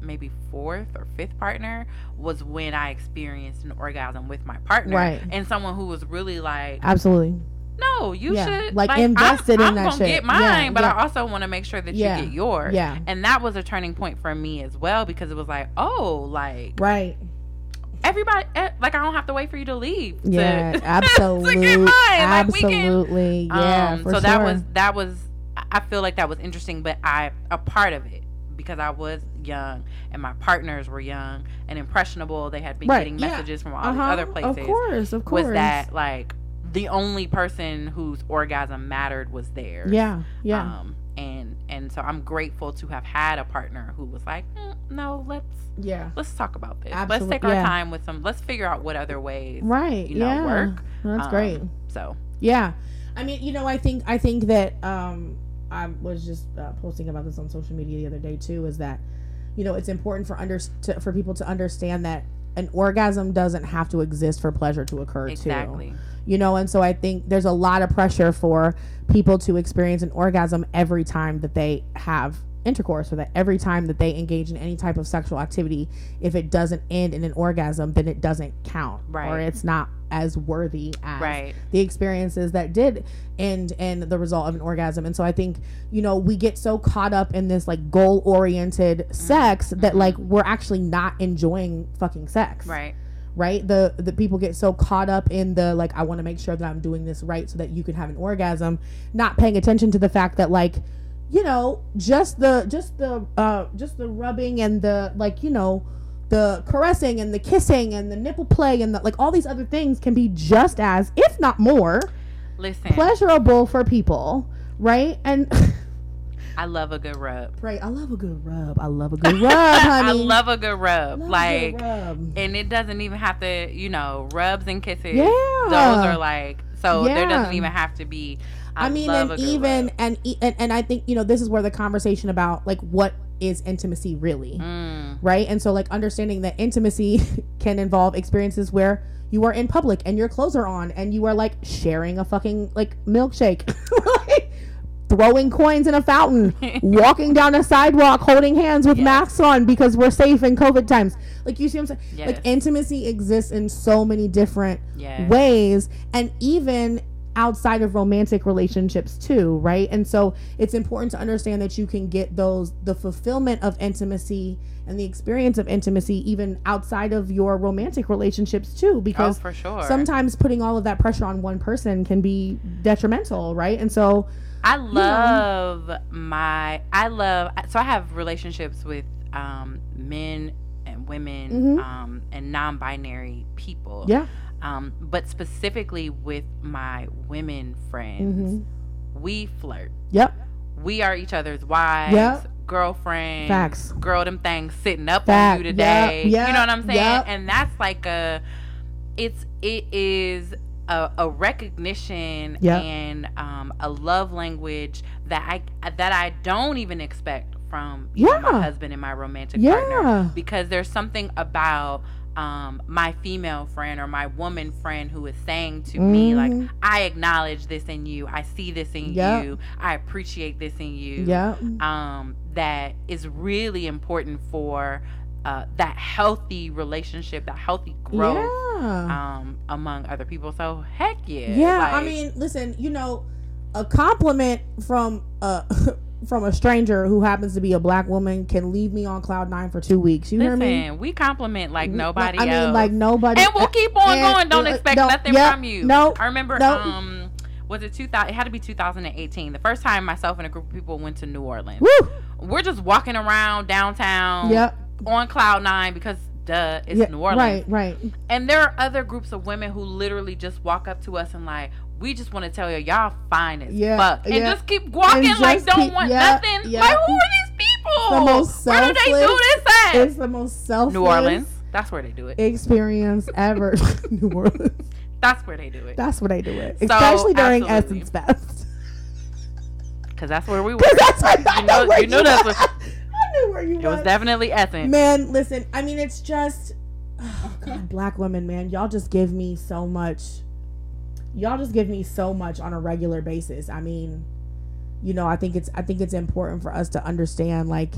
maybe fourth or fifth partner was when I experienced an orgasm with my partner. Right. And someone who was really like, Absolutely. No, you Yeah, should like, I'm- invested in I'm, that gonna shit. get mine, Yeah, but yeah. I also want to make sure that Yeah, you get yours. Yeah. And that was a turning point for me as well because it was like, oh, like Right. everybody, eh, like I don't have to wait for you to leave. to- Yeah. to get Absolutely. mine. Like, we can- absolutely. yeah. um, so that was that was I feel like that was interesting, but I a part of it because I was young and my partners were young and impressionable. They had been Right, getting yeah. messages from all Uh-huh, these other places. Of course. Of course. Was that like the only person whose orgasm mattered was theirs? Yeah. Yeah. Um, and and so I'm grateful to have had a partner who was like, "Mm, no, let's yeah. let's talk about this. Let's take our yeah. time with some. Let's figure out what other ways. Right. you know, yeah. work. That's Um, great. So Yeah, I mean, you know, I think I think that um, I was just uh, posting about this on social media the other day too. Is that you know it's important for under to, for people to understand that an orgasm doesn't have to exist for pleasure to occur too. exactly. You know, and so I think there's a lot of pressure for people to experience an orgasm every time that they have intercourse or that every time that they engage in any type of sexual activity if it doesn't end in an orgasm then it doesn't count Right. or it's not as worthy as Right. the experiences that did end in the result of an orgasm. And so I think, you know, we get so caught up in this like goal oriented sex that like we're actually not enjoying fucking sex. Right. Right? The the people get so caught up in the like I want to make sure that I'm doing this right so that you can have an orgasm, not paying attention to the fact that like you know, just the just the uh just the rubbing and the like, you know, the caressing and the kissing and the nipple play and the, like all these other things can be just as if not more Listen, pleasurable for people right and I love a good rub. right i love a good rub i love a good rub honey I love a good rub. Love like, good rub. and it doesn't even have to, you know, rubs and kisses. yeah Those are like, so there doesn't even have to be. I, I mean, and even rub. and, e- and and I think you know this is where the conversation about like what is intimacy really, Mm, right? And so like understanding that intimacy can involve experiences where you are in public and your clothes are on and you are like sharing a fucking like milkshake, like, throwing coins in a fountain, walking down a sidewalk holding hands with Yes. masks on because we're safe in COVID times. Like you see what I'm saying? yes. Like intimacy exists in so many different yes. ways and even outside of romantic relationships too right and so it's important to understand that you can get those the fulfillment of intimacy and the experience of intimacy even outside of your romantic relationships too Oh, because for sure. sometimes putting all of that pressure on one person can be detrimental right and so I love my. I love. So I have relationships with um, men and women Mhm. um, and non-binary people. yeah Um, but specifically with my women friends, Mhm. we flirt. yep We are each other's wives, Yep. girlfriends, Facts. girl them things sitting up Fact. on you today. Yep, yep, you know what I'm saying? And that's like a it's it is a, a recognition and um, a love language that I that I don't even expect from Yeah. my husband and my romantic partner because there's something about um, my female friend or my woman friend who is saying to me like. I acknowledge this in you. I see this in Yep. you. I appreciate this in you. yeah Um, that is really important for uh, that healthy relationship, that healthy growth yeah um, among other people. So heck yeah. Yeah, I mean, listen, you know, a compliment from a from a stranger who happens to be a black woman can leave me on cloud nine for two weeks. You hear listen, me? we compliment like nobody I else. mean, like nobody. and we'll keep on and- going. Don't uh, expect don't- nothing yeah, from you. no, I remember no. um was it 2000 it had to be 2018 the first time myself and a group of people went to New Orleans. Woo! We're just walking around downtown Yep. on cloud 9 because duh it's yeah, New Orleans. Right. Right. And there are other groups of women who literally just walk up to us and like we just want to tell you y'all fine as Yeah, fuck and yeah. just keep walking And like just don't keep- want yeah, nothing. yeah. Like who are these people? The most Where do they do selfless- this at? It's the most selfless New Orleans. That's where they do it. experience ever. New Orleans. That's where they do it. That's where they do it, So, especially during absolutely. Essence Fest. Because that's where we were. Because that's what I You know. know- where you know that's was. what- I knew where you It was was. definitely Essence. Man, listen, I mean, it's just, oh God, black women, man, y'all just give me so much. Y'all just give me so much on a regular basis. I mean, you know, I think it's, I think it's important for us to understand, like,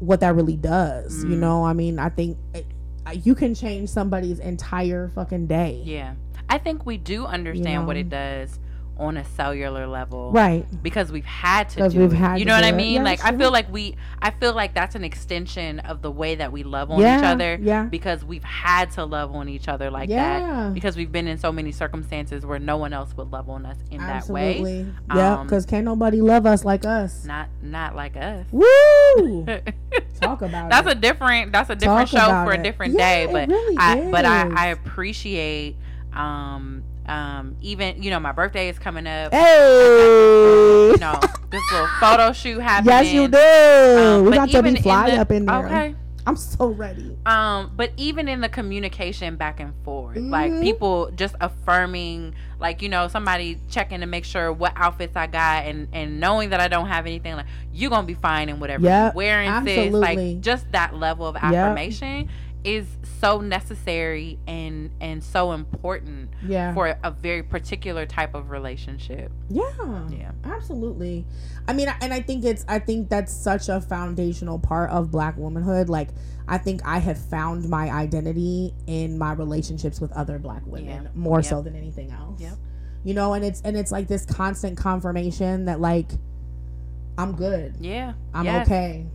what that really does. You Mm. know, I mean, I think it, you can change somebody's entire fucking day. Yeah. I think we do understand what know? it does on a cellular level. Right. Because we've had to do we've it. had you know what I mean? Yeah, like I feel like we I feel like that's an extension of the way that we love on Yeah, each other. yeah. Because we've had to love on each other like Yeah. that. Because we've been in so many circumstances where no one else would love on us in that way. Absolutely. Yeah, Um, because can't nobody love us like us. Not not like us. Woo! Talk about that's it. a different that's a different Talk show for a different Yeah, day but really i but i i appreciate um um even you know my birthday is coming up Hey. you know this little photo shoot happening yes, you do. Um, we got to be in fly the- up in there. okay I'm so ready. um but even in the communication back and forth like Mhm. people just affirming like you know somebody checking to make sure what outfits i got and and knowing that i don't have anything like you're gonna be fine in whatever Yep, you're wearing sis absolutely. like just that level of affirmation is so necessary and and so important Yeah. for a very particular type of relationship yeah. yeah Absolutely. I mean, and I think it's, I think that's such a foundational part of black womanhood. Like, I think I have found my identity in my relationships with other black women Yeah. more Yep. so than anything else. Yep. You know, and it's, and it's like this constant confirmation that, like, I'm good. yeah I'm yes. okay.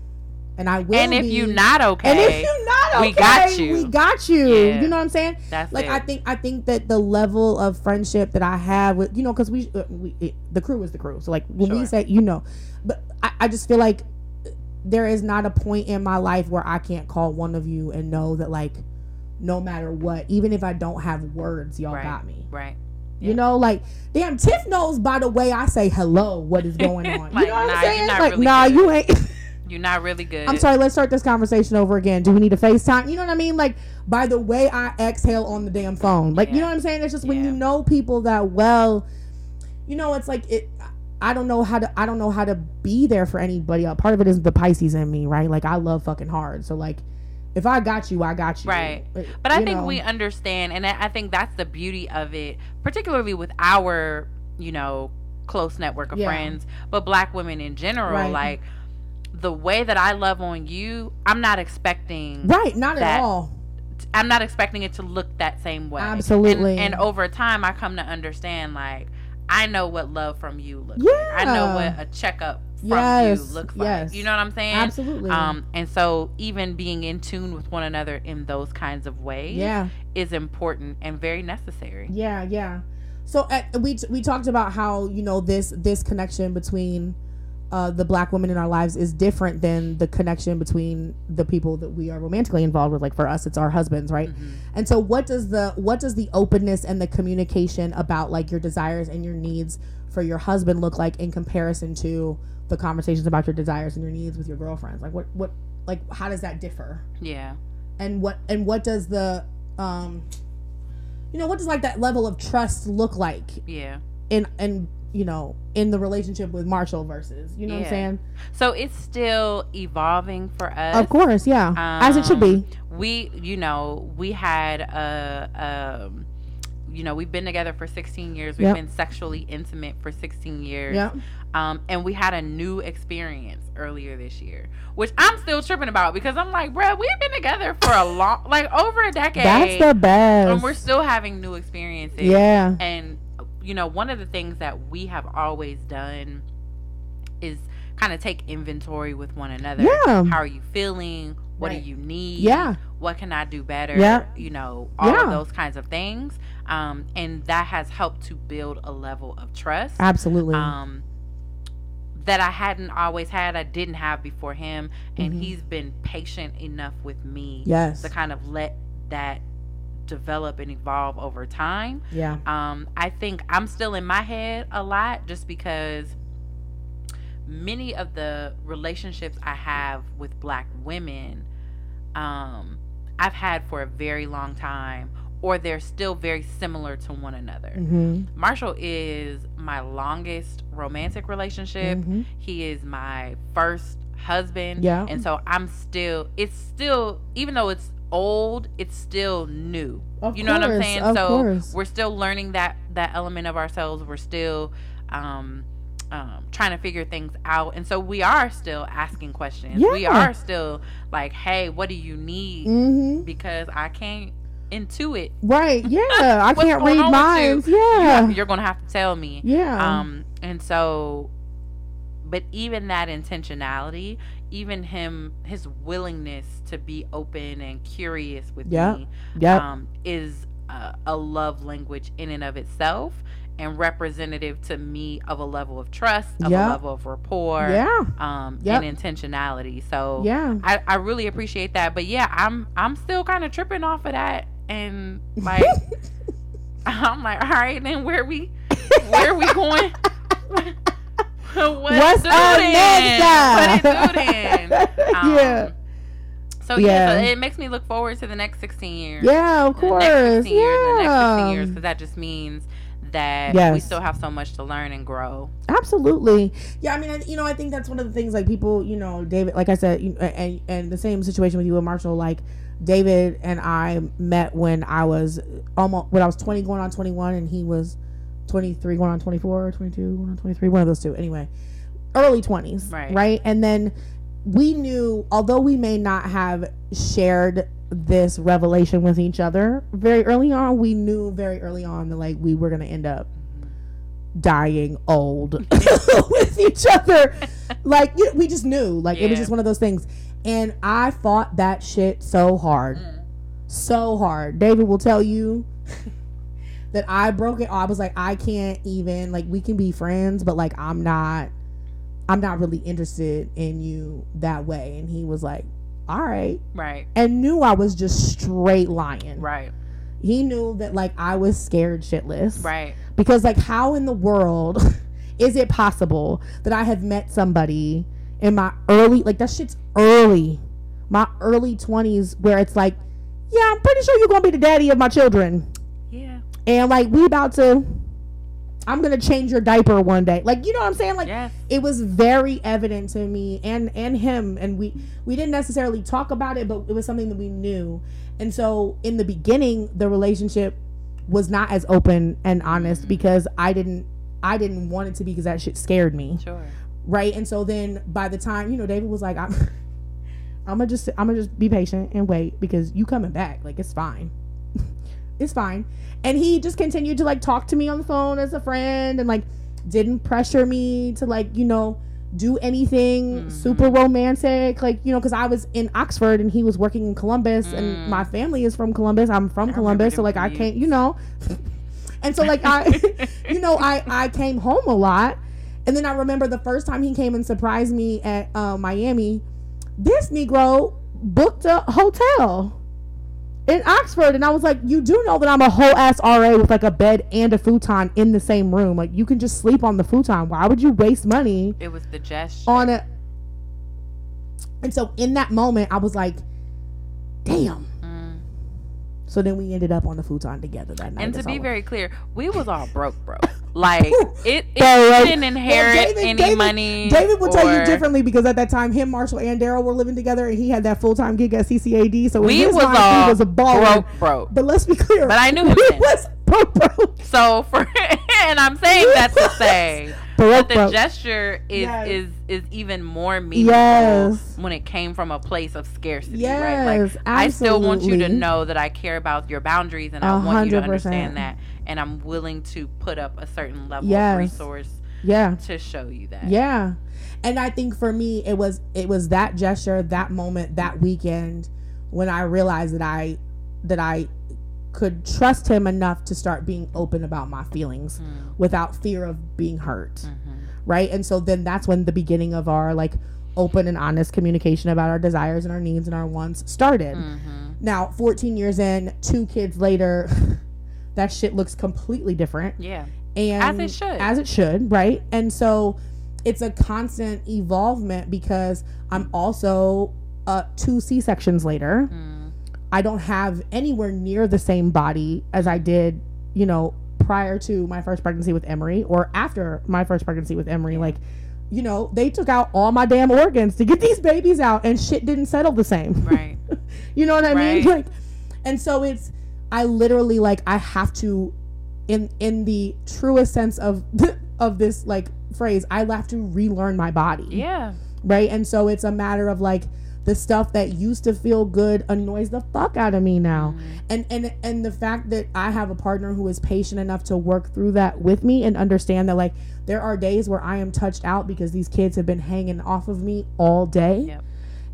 And I will and if be. you're not okay and if you're not okay, we got you. We got you. Yeah. You know what I'm saying? that's like it. I think I think that the level of friendship that I have with you know because we, uh, we it, the crew is the crew so like when we Sure. say you know but I, I just feel like there is not a point in my life where I can't call one of you and know that like no matter what even if I don't have words y'all Right. got me right you know like damn Tiff knows by the way I say hello what is going on Like, you know what nah, I'm saying like really nah good. you ain't you're not really good I'm sorry, let's start this conversation over again. Do we need a FaceTime? You know what I mean? Like by the way I exhale on the damn phone. Like you know what I'm saying? It's just when you know people that well, you know, it's like it I don't know how to I don't know how to be there for anybody else. Part of it is the Pisces in me, right? Like I love fucking hard. So like if I got you, I got you. Right. Uh, But I think know. we understand, and I I think that's the beauty of it, particularly with our, you know, close network of Yeah. friends, but black women in general. Right. Like the way that I love on you, I'm not expecting. Right, not that- at all. I'm not expecting it to look that same way. Absolutely. And, and over time, I come to understand like I know what love from you looks like. I know what a checkup from Yes, you looks yes. like. You know what I'm saying? Absolutely. Um, and so even being in tune with one another in those kinds of ways yeah. is important and very necessary. Yeah, yeah. So we we talked about how you know this this connection between uh, the black woman in our lives is different than the connection between the people that we are romantically involved with. Like for us, it's our husbands, right? Mhm. And so, what does the what does the openness and the communication about like your desires and your needs for your husband look like in comparison to the conversations about your desires and your needs with your girlfriends? Like what what like how does that differ? Yeah. and what and what does the um you know what does like that level of trust look like Yeah. in in you know in the relationship with Marshall versus you know what I'm saying So it's still evolving for us. of course yeah as it should be Um, We, you know, we had a, um, you know, we've been together for 16 years. We've Yep. been sexually intimate for 16 years. yeah Um, and we had a new experience earlier this year, which I'm still tripping about because I'm like, bruh, we've been together for a long, like over a decade. that's the best and we're still having new experiences. yeah And you know, one of the things that we have always done is kind of take inventory with one another. Yeah. How are you feeling? What Right. do you need? Yeah. What can I do better? Yeah. You know, all Yeah. of those kinds of things. Um, and that has helped to build a level of trust. absolutely Um, that I hadn't always had, I didn't have before him, and Mhm. he's been patient enough with me yes to kind of let that develop and evolve over time. yeah Um, I think I'm still in my head a lot just because many of the relationships I have with black women, um, I've had for a very long time, or they're still very similar to one another. mhm Marshall is my longest romantic relationship. mhm He is my first husband. Yeah. And so I'm still, it's still, even though it's old, it's still new. Of you know what I'm saying? so course. we're still learning that that element of ourselves. We're still um um, trying to figure things out. And so we are still asking questions. Yeah. We are still like, hey, what do you need? Mm-hmm. Because I can't intuit. Right. Yeah. I can't read minds. you? Yeah. You're going to have to tell me. Yeah. Um, and so, but even that intentionality, even him, his willingness to be open and curious with Yep. me, yep. um, is a, a love language in and of itself and representative to me of a level of trust, of Yep. a level of rapport, yeah. um, Yep. and intentionality. So Yeah. I, I really appreciate that. But yeah, I'm I'm still kind of tripping off of that, and like I'm like, all right, then where we where are we going? what What's up next, What it? Um, yeah. So yeah. so it makes me look forward to the next 16 years. Yeah. Of the course. next 16 years, the next 16 yeah. years, because that just means that we still have so much to learn and grow. Absolutely. Yeah, I mean, I, you know, I think that's one of the things like people, you know, David, like I said, you, and and the same situation with you and Marshall. Like David and I met when I was almost when I was twenty, going on twenty one, and he was twenty three, going on 24, 22, going on twenty three, one of those two. Anyway, early twenties, Right. Right, and then we knew, although we may not have shared this revelation with each other very early on, we knew very early on that like we were gonna end up dying old with each other. Like you we just knew. Like it was just one of those things. And I fought that shit so hard. Mm. So hard. David will tell you that I broke it. I was like, I can't even like we can be friends, but like I'm not I'm not really interested in you that way. And he was like, All right. Right, And knew I was just straight lying. right, He knew that like I was scared shitless right. because like how in the world is it possible that i have met somebody in my early like that shit's early my early 20s where it's like yeah i'm pretty sure you're gonna be the daddy of my children. And like we about to i'm gonna change your diaper one day. Like you know what i'm saying? Like yes. it was very evident to me and and him. And we we didn't necessarily talk about it but it was something that we knew. And so in the beginning the relationship was not as open and honest mm-hmm. because i didn't i didn't want it to be because that shit scared me. Sure. right? And so then by the time you know david was like i'm i'm gonna just i'm gonna just be patient and wait because you coming back. Like it's fine it's fine. And he just continued to like talk to me on the phone as a friend and like didn't pressure me to like you know do anything Mhm. super romantic. Like you know because i was in oxford and he was working in columbus Mm. and my family is from columbus. I'm from I columbus so like i can't you know. And so like i you know i i came home a lot. And then i remember the first time he came and surprised me at uh, miami this negro booked a hotel in oxford and i was like you do know that i'm a whole ass ra with like a bed and a futon in the same room like you can just sleep on the futon why would you waste money It was the gesture. on it. and so in that moment i was like damn. So then we ended up on the futon together that night And to be very clear, we was all broke, broke. Like it, it didn't inherit Well, David- any David- money. David will tell you differently because at that time, him, Marshall, and Daryl were living together, and he had that full time gig at CCAD. So We was mind, all he was a baller. broke, broke. But let's be clear. But I knew him we was broke, broke, So for and I'm saying that to say that the gesture is Yes. is is even more meaningful Yes. when it came from a place of scarcity, right? Yes, Like I still want you to know that I care about your boundaries and I A want you to understand that and I'm willing to put up a certain level Yes. of resource Yeah, to show you that. yeah. And I think for me, it was it was that gesture, that moment, that weekend when I realized that I that I could trust him enough to start being open about my feelings Mm, without fear of being hurt. mhm. right? And so then that's when the beginning of our like open and honest communication about our desires and our needs and our wants started. Mhm. Now, 14 years in, two kids later, that shit looks completely different. Yeah. And As it should. As it should, right? And so it's a constant evolvement because I'm also uh, two C sections later. Mm. I don't have anywhere near the same body as I did, you know, prior to my first pregnancy with Emery or after my first pregnancy with Emery. Like, you know, they took out all my damn organs to get these babies out and shit didn't settle the same. Right. you know what I mean? Right. Like, and so it's, I literally, like, I have to in in the truest sense of of this like phrase, I have to relearn my body. Yeah. Right? And so it's a matter of like the stuff that used to feel good annoys the fuck out of me now. Mm-hmm. And and and the fact that I have a partner who is patient enough to work through that with me and understand that like there are days where I am touched out because these kids have been hanging off of me all day. Yep.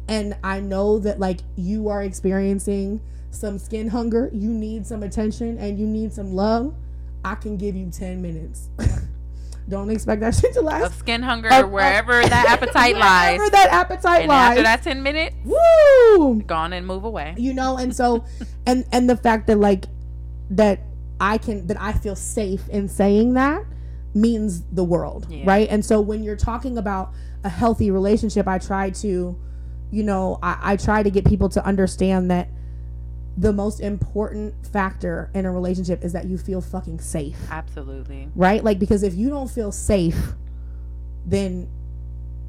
And I know that like you are experiencing some skin hunger, you need some attention and you need some love. I can give you 10 minutes. Don't expect that shit to last. Of skin hunger, of- wherever that appetite Wherever lies. Wherever that appetite And lies. after that 10 minutes, Woo! gone and move away. you know and so and and the fact that like that i can that i feel safe in saying that means the world Yeah. right and so when you're talking about a healthy relationship i try to you know I, I try to get people to understand that the most important factor in a relationship is that you feel fucking safe Absolutely. right like because if you don't feel safe then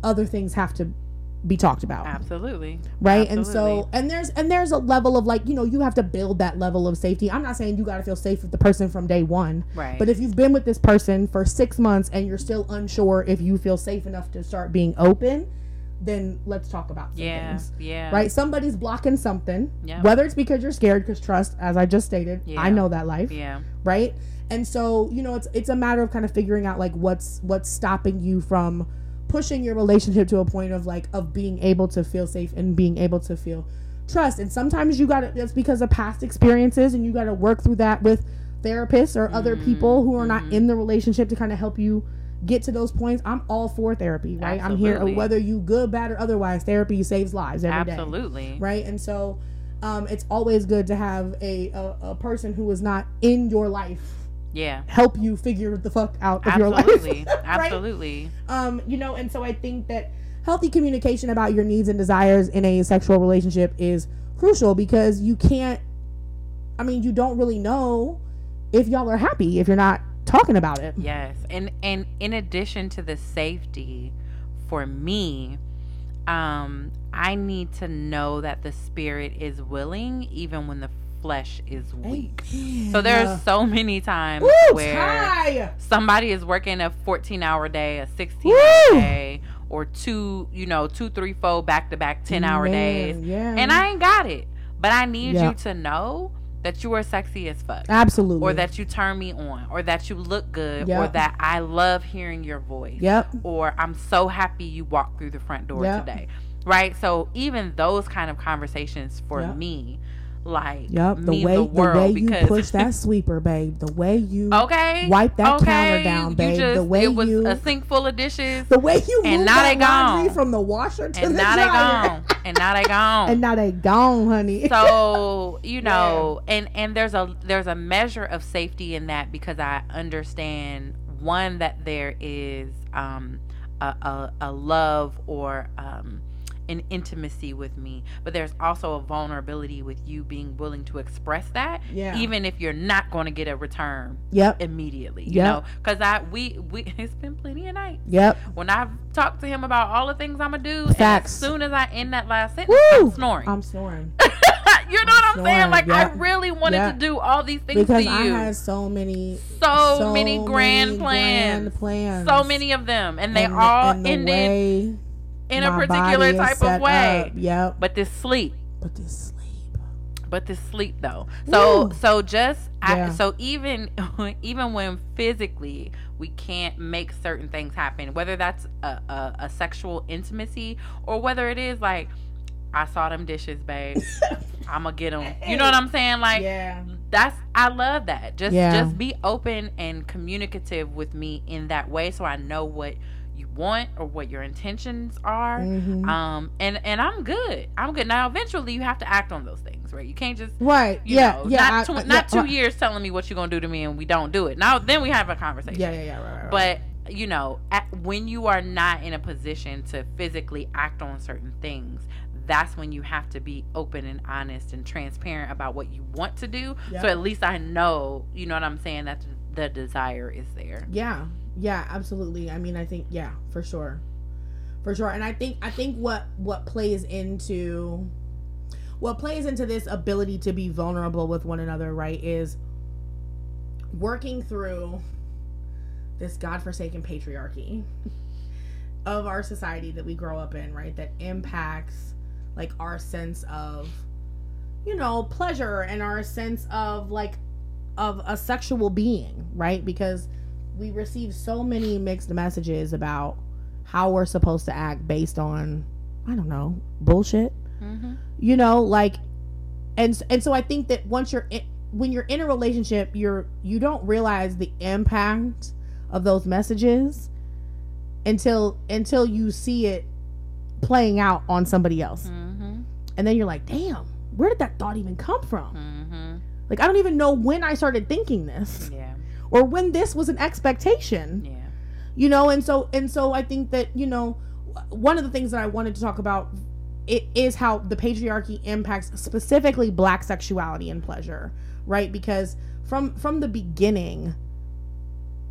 other things have to be talked about Absolutely. right and so and there's and there's a level of like you know you have to build that level of safety i'm not saying you got to feel safe with the person from day one Right. but if you've been with this person for six months and you're still unsure if you feel safe enough to start being open then let's talk about some yeah. things Yeah. right somebody's blocking something Yeah. whether it's because you're scared because trust as i just stated Yeah. i know that life Yeah. right and so you know it's it's a matter of kind of figuring out like what's what's stopping you from pushing your relationship to a point of like of being able to feel safe and being able to feel trust and sometimes you got to it's because of past experiences and you got to work through that with therapists or other mm-hmm. people who are not mm-hmm. in the relationship to kind of help you get to those points i'm all for therapy right i'm here whether you good bad or otherwise therapy saves lives every day Absolutely. right and so um, it's always good to have a, a, a person who is not in your life Yeah. help you figure the fuck out of your Absolutely. life. right? Absolutely. Um, you know, and so I think that healthy communication about your needs and desires in a sexual relationship is crucial because you can't I mean, you don't really know if y'all are happy if you're not talking about it. Yes. And and in addition to the safety for me, um I need to know that the spirit is willing even when the flesh is weak. So there's so many times Woo, where somebody is working a 14 hour day, a 16 Woo! hour day, or two, you know, two, three, four back to back 10 hour days. Yeah. And I ain't got it. But I need Yeah. you to know that you are sexy as fuck. Absolutely. Or that you turn me on, or that you look good, or that I love hearing your voice, Yep. or I'm so happy you walked through the front door Yep. today. Right? So even those kind of conversations for Yep. me, like Yep. The way the the, world way you push that sweeper, babe. The way you okay, wipe that okay, counter down, babe. Just, the way it was you a sink full of dishes, the way you And now they gone. from the washer to and the now they dryer. gone, and now they gone. and now they gone, honey. so you know and and there's a there's a measure of safety in that because i understand one that there is um a, a, a love or um an intimacy with me but there's also a vulnerability with you being willing to express that Yeah. even if you're not going to get a return yep. immediately you Yep. know because i we we it's been plenty of nights Yep. when i've talked to him about all the things i'm gonna do as soon as i end that last sentence Woo! i'm snoring I'm snoring you know what I'm saying? Like yeah. I really wanted Yeah. to do all these things because to I you. had so many, so, many grand many plans. grand plans. So many of them, and they And the- all and ended in a particular type of way. up. Yep. But this sleep, But this sleep. but this sleep though. So Woo. so just I, so even even when physically we can't make certain things happen, whether that's a, a, a sexual intimacy or whether it is like I saw them dishes, babe. I'm gonna get them. You know what I'm saying? Like yeah. that's I love that. Just Yeah. just be open and communicative with me in that way so I know what want or what your intentions are. Mhm. Um and and I'm good. I'm good. Now eventually you have to act on those things, right? You can't just right. yeah. know, yeah. not, tw- I- not yeah, two years telling me what you're gonna do to me and we don't do it. Now then we have a conversation. Yeah. Yeah. Yeah. Right. right, right. But you know, at, when you are not in a position to physically act on certain things, that's when you have to be open and honest and transparent about what you want to do. So at least I know, you know what I'm saying, that the desire is there. Yeah. Yeah, absolutely. I mean, I think yeah, for sure. For sure. And I think I think what what plays into what plays into this ability to be vulnerable with one another, right, is working through this godforsaken patriarchy of our society that we grow up in, right? That impacts like our sense of you know, pleasure and our sense of like of a sexual being, right? Because we receive so many mixed messages about how we're supposed to act based on I don't know, bullshit. Mm-hmm. You know, like and and so I think that once you're in, when you're in a relationship, you're you don't realize the impact of those messages until until you see it playing out on somebody else. Mm-hmm. And then you're like, "Damn, where did that thought even come from?" Mm-hmm. Like I don't even know when I started thinking this Yeah. Or when this was an expectation. Yeah. You know, and so and so I think that, you know, one of the things that I wanted to talk about it is how the patriarchy impacts specifically black sexuality and pleasure, right? Because from from the beginning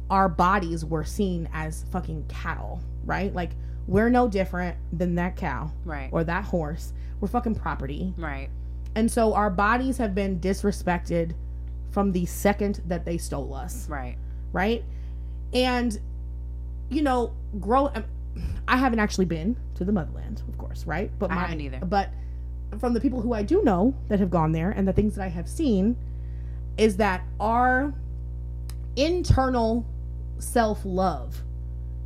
our bodies were seen as fucking cattle, right? Like we're no different than that cow Right. or that horse. We're fucking property. Right. And so our bodies have been disrespected from the second that they stole us, Right. right? And you know, grow um, I haven't actually been to the motherland, of course, right? But I haven't either. But from the people who I do know that have gone there and the things that I have seen is that our internal self-love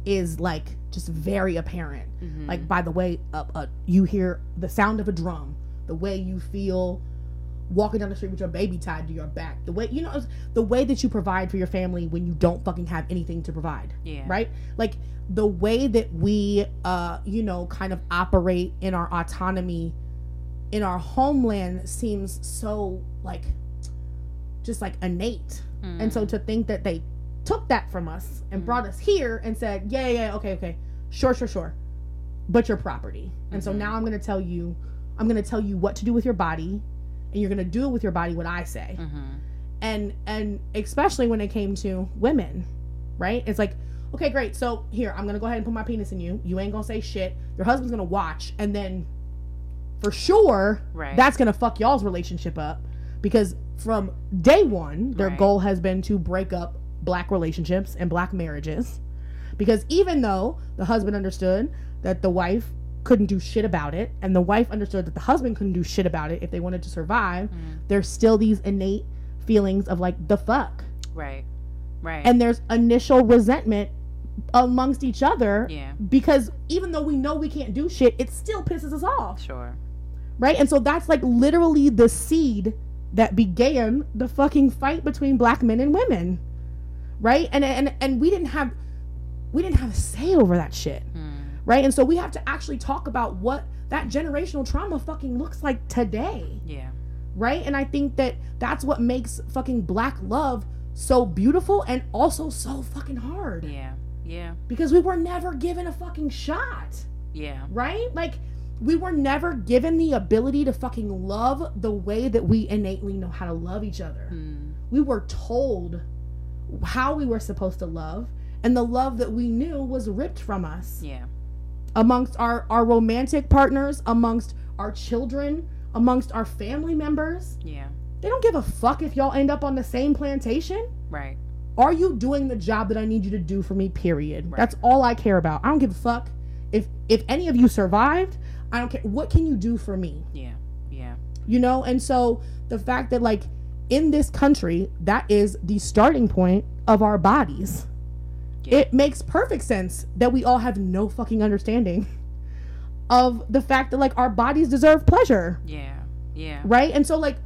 is like just very apparent Mhm. like by the way uh, uh, you hear the sound of a drum the way you feel walking down the street with your baby tied to your back the way you know the way that you provide for your family when you don't fucking have anything to provide yeah. right like the way that we uh you know kind of operate in our autonomy in our homeland seems so like just like innate and so Mm. to think that they took that from us and Mhm. brought us here and said, yeah, yeah, okay, okay, sure, sure, sure, but your property. And so Mhm. now I'm going to tell you, I'm going to tell you what to do with your body, and you're going to do it with your body what I say. Mhm. And and especially when it came to women, right? It's like, okay, great. So here, I'm going to go ahead and put my penis in you. You ain't going to say shit. Your husband's going to watch, and then for sure, Right. that's going to fuck y'all's relationship up because from day one their Right. goal has been to break up black relationships and black marriages because even though the husband understood that the wife couldn't do shit about it and the wife understood that the husband couldn't do shit about it if they wanted to survive Mm. there's still these innate feelings of like the fuck Right. Right. and there's initial resentment amongst each other yeah. because even though we know we can't do shit it still pisses us off Sure. right? And so that's like literally the seed that began the fucking fight between black men and women, right? And and and we didn't have we didn't have a say over that shit, Mm. Right? And so we have to actually talk about what that generational trauma fucking looks like today, Yeah. right? And I think that that's what makes fucking black love so beautiful and also so fucking hard Yeah. Yeah. because we were never given a fucking shot Yeah. right? Like we were never given the ability to fucking love the way that we innately know how to love each other. Mm. We were told how we were supposed to love, and the love that we knew was ripped from us Yeah. Amongst our our romantic partners, amongst our children, amongst our family members. Yeah. They don't give a fuck if y'all end up on the same plantation. Right. Are you doing the job that I need you to do for me? Period. Right. That's all I care about. I don't give a fuck if if any of you survived. I don't care. What can you do for me? Yeah. Yeah. You know. And so the fact that like in this country, that is the starting point of our bodies. Yeah. It makes perfect sense that we all have no fucking understanding of the fact that like our bodies deserve pleasure, Yeah. Yeah. right? And so like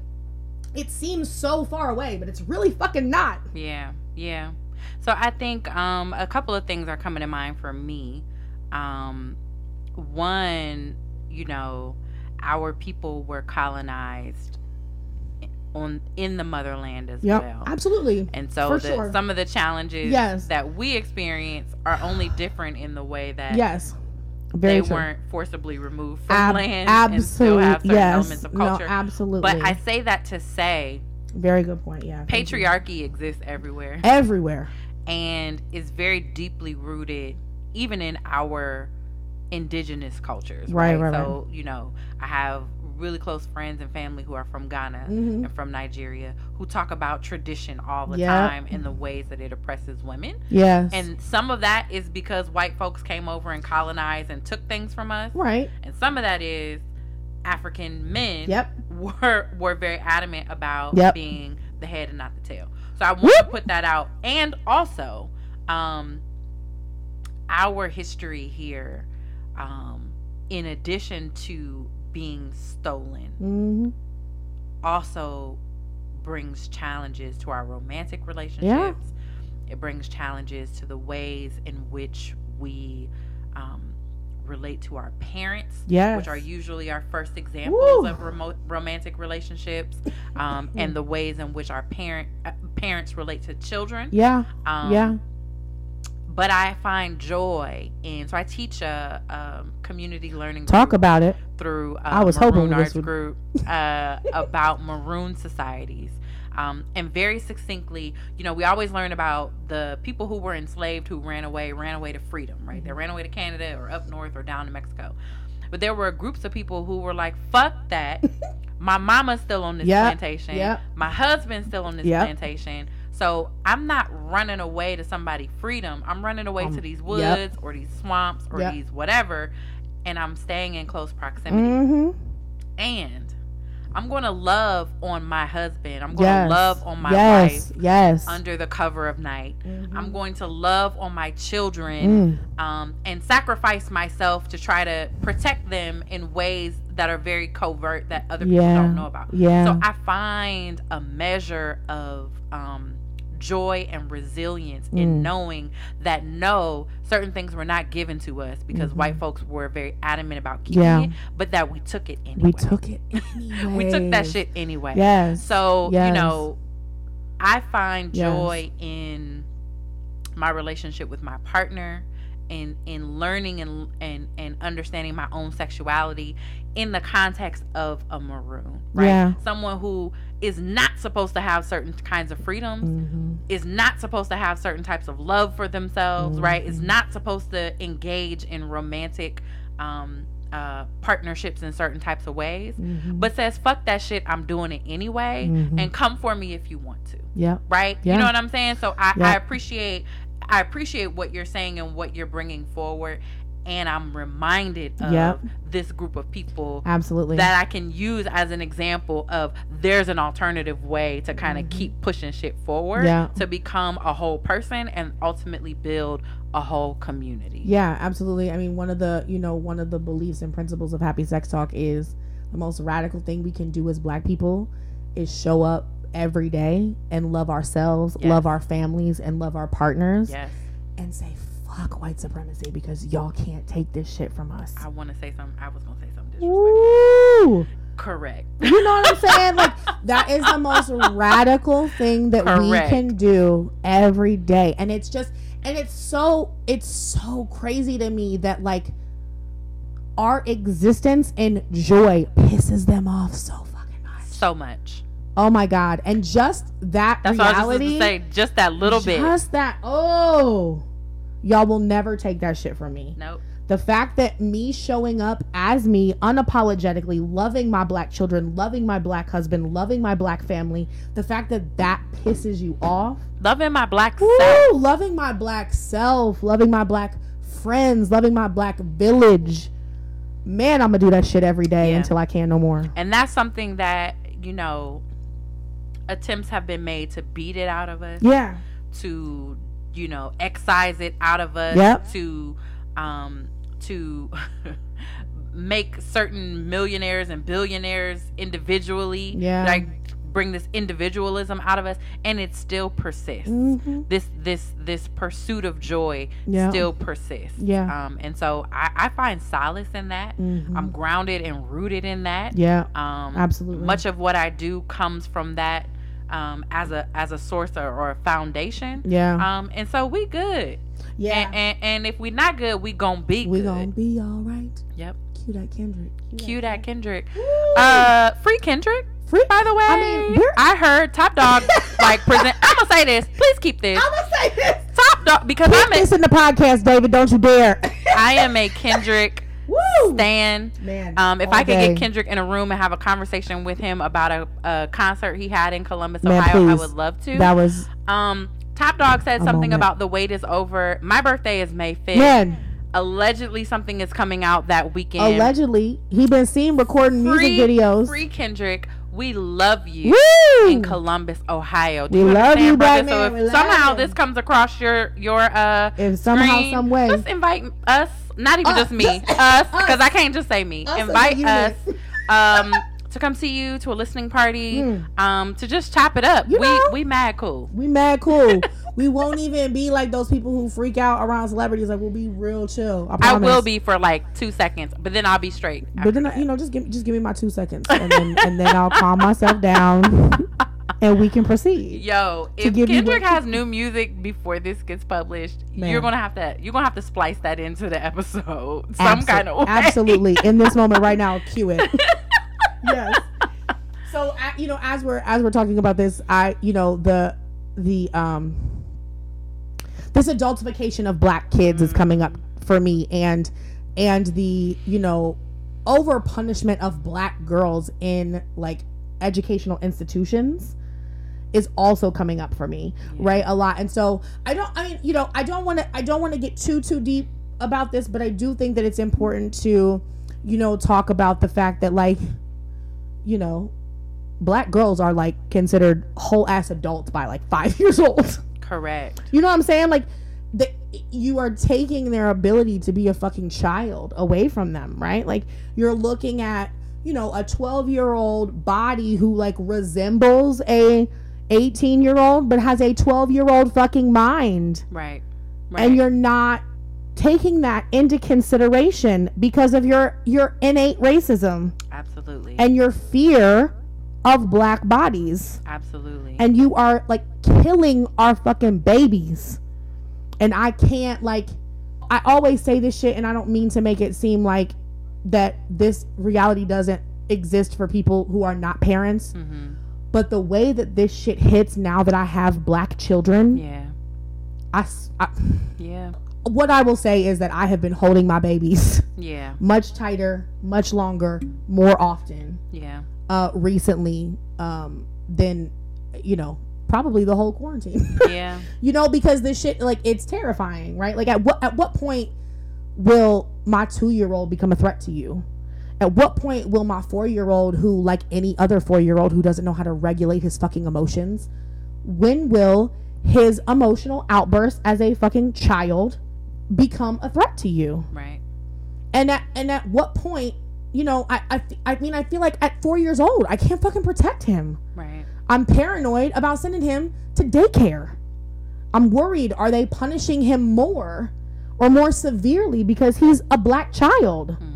it seems so far away, but it's really fucking not. Yeah, yeah. So I think um, a couple of things are coming to mind for me. Um, one, you know, our people were colonized on in the motherland as Yep, well. absolutely. And so the, sure. some of the challenges Yes. that we experience are only different in the way that Yes. Very they true. weren't forcibly removed from Ab- land and still absolutely. have certain Yes. elements of No, absolutely. but I say that to say Very good point. Yeah. patriarchy exists everywhere. everywhere. and is very deeply rooted even in our indigenous cultures Right, right, right, so you know i have really close friends and family who are from Ghana Mhm. and from Nigeria who talk about tradition all the Yep. time and the ways that it oppresses women. Yes. And some of that is because white folks came over and colonized and took things from us. right. And some of that is African men Yep. were were very adamant about Yep. being the head and not the tail. So I want to put that out. And also, um, our history here, um, in addition to being stolen, hmm also brings challenges to our romantic relationships. It brings challenges to the ways in which we um, relate to our parents, Yes. which are usually our first examples Woo. of remote romantic relationships, um, and the ways in which our parent uh, parents relate to children. Yeah. Um, yeah. But I find joy in so I teach a, um community learning Talk group about it. through uh, I was Maroon hoping this Arts would- Group uh, about maroon societies. Um, and very succinctly, you know, we always learn about the people who were enslaved who ran away, ran away to freedom, right? They ran away to Canada or up north or down to Mexico. But there were groups of people who were like, fuck that. My mama's still on this Yep, plantation. yep. My husband's still on this Yep. plantation. So I'm not running away to somebody freedom. I'm running away Um, to these yep. woods or these swamps or Yep. these whatever. And I'm staying in close proximity hmm and I'm going to love on my husband. I'm going Yes. to love on my yes. wife Yes. under the cover of night. Mhm. I'm going to love on my children Mm. um, and sacrifice myself to try to protect them in ways that are very covert that other people Yeah. don't know about. Yeah. So I find a measure of um, joy and resilience in Mm. knowing that no, certain things were not given to us because Mhm. white folks were very adamant about keeping Yeah. it, but that we took it anyway. we took it. We took that shit anyway. Yes. So, you know, I find Yes. joy in my relationship with my partner in in learning and and and understanding my own sexuality in the context of a maroon, right? Yeah. Someone who is not supposed to have certain kinds of freedoms, Mhm. is not supposed to have certain types of love for themselves, right? Is Mhm. not supposed to engage in romantic um, uh, partnerships in certain types of ways, Mhm. but says, fuck that shit, I'm doing it anyway, Mhm. and come for me if you want to, Yeah. right? Yeah. You know what I'm saying? So I, Yeah. I appreciate. I appreciate what you're saying and what you're bringing forward, and I'm reminded of Yep. this group of people Absolutely. that I can use as an example of there's an alternative way to kind of keep pushing shit forward Mm-hmm. Yeah. to become a whole person and ultimately build a whole community. Yeah, absolutely. I mean, one of the, you know, one of the beliefs and principles of Happy Sex Talk is the most radical thing we can do as black people is show up every day and love ourselves, Yes. love our families, and love our partners Yes. and say fuck white supremacy because y'all can't take this shit from us. I want to say something. I was going to say something disrespectful. Woo! Correct. You know what I'm saying? Like that is the most radical thing that we can do every day. And it's just and it's so it's so crazy to me that like our existence and joy pisses them off so fucking much. So much. Oh my god. And just that That's what I was just reality to say. Just that little bit. Just that oh y'all will never take that shit from me. Nope. The fact that me showing up as me unapologetically, loving my black children, loving my black husband, loving my black family, the fact that that pisses you off. Loving my black Woo! self. Loving my black self, loving my black friends, loving my black village. Man, I'm gonna do that shit every day Yeah. until I can no more. And that's something that, you know, attempts have been made to beat it out of us. Yeah. to you know excise it out of us Yep. to um to make certain millionaires and billionaires individually Yeah. like bring this individualism out of us and it still persists hmm this this this pursuit of joy Yeah. still persists Yeah. um and so i i find solace in that Mhm. i'm grounded and rooted in that Yeah. um Absolutely. much of what i do comes from that um as a as a source or, or a foundation Yeah. um and so we good yeah. and, and and if we not good we gonna be we good gonna be all right. yep Cue that Kendrick. cue that kendrick uh free kendrick Free. by the way I mean, i heard top dog like present i'm gonna say this please keep this I'm gonna say this. top dog because Put i'm a, this in the podcast, David. Don't you dare. i am a kendrick Woo! Stan. Man, Um, if I could day. get Kendrick in a room and have a conversation with him about a, a concert he had in Columbus, Man, Ohio, I would love to. that was um, Top Dog said something moment. about the wait is over. My birthday is May 5th. man. Allegedly, something is coming out that weekend. Allegedly, he been seen recording music videos. Free Kendrick. We love you. Woo! in Columbus, Ohio. Do We you love you, brother? black so man. if somehow you. this comes across your your uh If somehow, screen, some way, just invite us, not even Us, just me, just us, us. because I can't just say me. Us invite us um to come see you to a listening party, Mm. um to just chop it up. You we know? we mad cool. we mad cool. we won't even be like those people who freak out around celebrities. Like we'll be real chill. I, I will be for like two seconds, but then I'll be straight. But then after you know, just give just give me my two seconds, and then and then I'll calm myself down, and we can proceed. Yo, if you Kendrick has new music before this gets published, Man. you're gonna have to you're gonna have to splice that into the episode some Abso- kind of way. Absolutely, in this moment right now, cue it. yes. So you know, as we're as we're talking about this, I you know the the um this adultification of black kids is coming up for me, and and the you know over punishment of black girls in like educational institutions is also coming up for me right a lot. And so i don't i mean you know i don't want to i don't want to get too too deep about this but i do think that it's important to you know talk about the fact that like you know black girls are like considered whole ass adults by like five years old. Correct. you know what i'm saying? Like the, you are taking their ability to be a fucking child away from them right? Like you're looking at you know a 12 year old body who like resembles a 18 year old but has a 12 year old fucking mind Right. Right. and you're not taking that into consideration because of your your innate racism absolutely. and your fear of black bodies absolutely. and you are like killing our fucking babies and i can't like i always say this shit and i don't mean to make it seem like that this reality doesn't exist for people who are not parents hmm but the way that this shit hits now that i have black children Yeah. I, Yeah. what i will say is that i have been holding my babies Yeah. much tighter much longer more often Yeah. uh recently um than you know probably the whole quarantine Yeah. you know because this shit like it's terrifying right like at what at what point will my two-year-old become a threat to you at what point will my four-year-old who like any other four-year-old who doesn't know how to regulate his fucking emotions when will his emotional outburst as a fucking child become a threat to you Right. and at and at what point you know I, I, I mean i feel like at four years old i can't fucking protect him Right. I'm paranoid about sending him to daycare. I'm worried are they punishing him more or more severely because he's a black child? hmm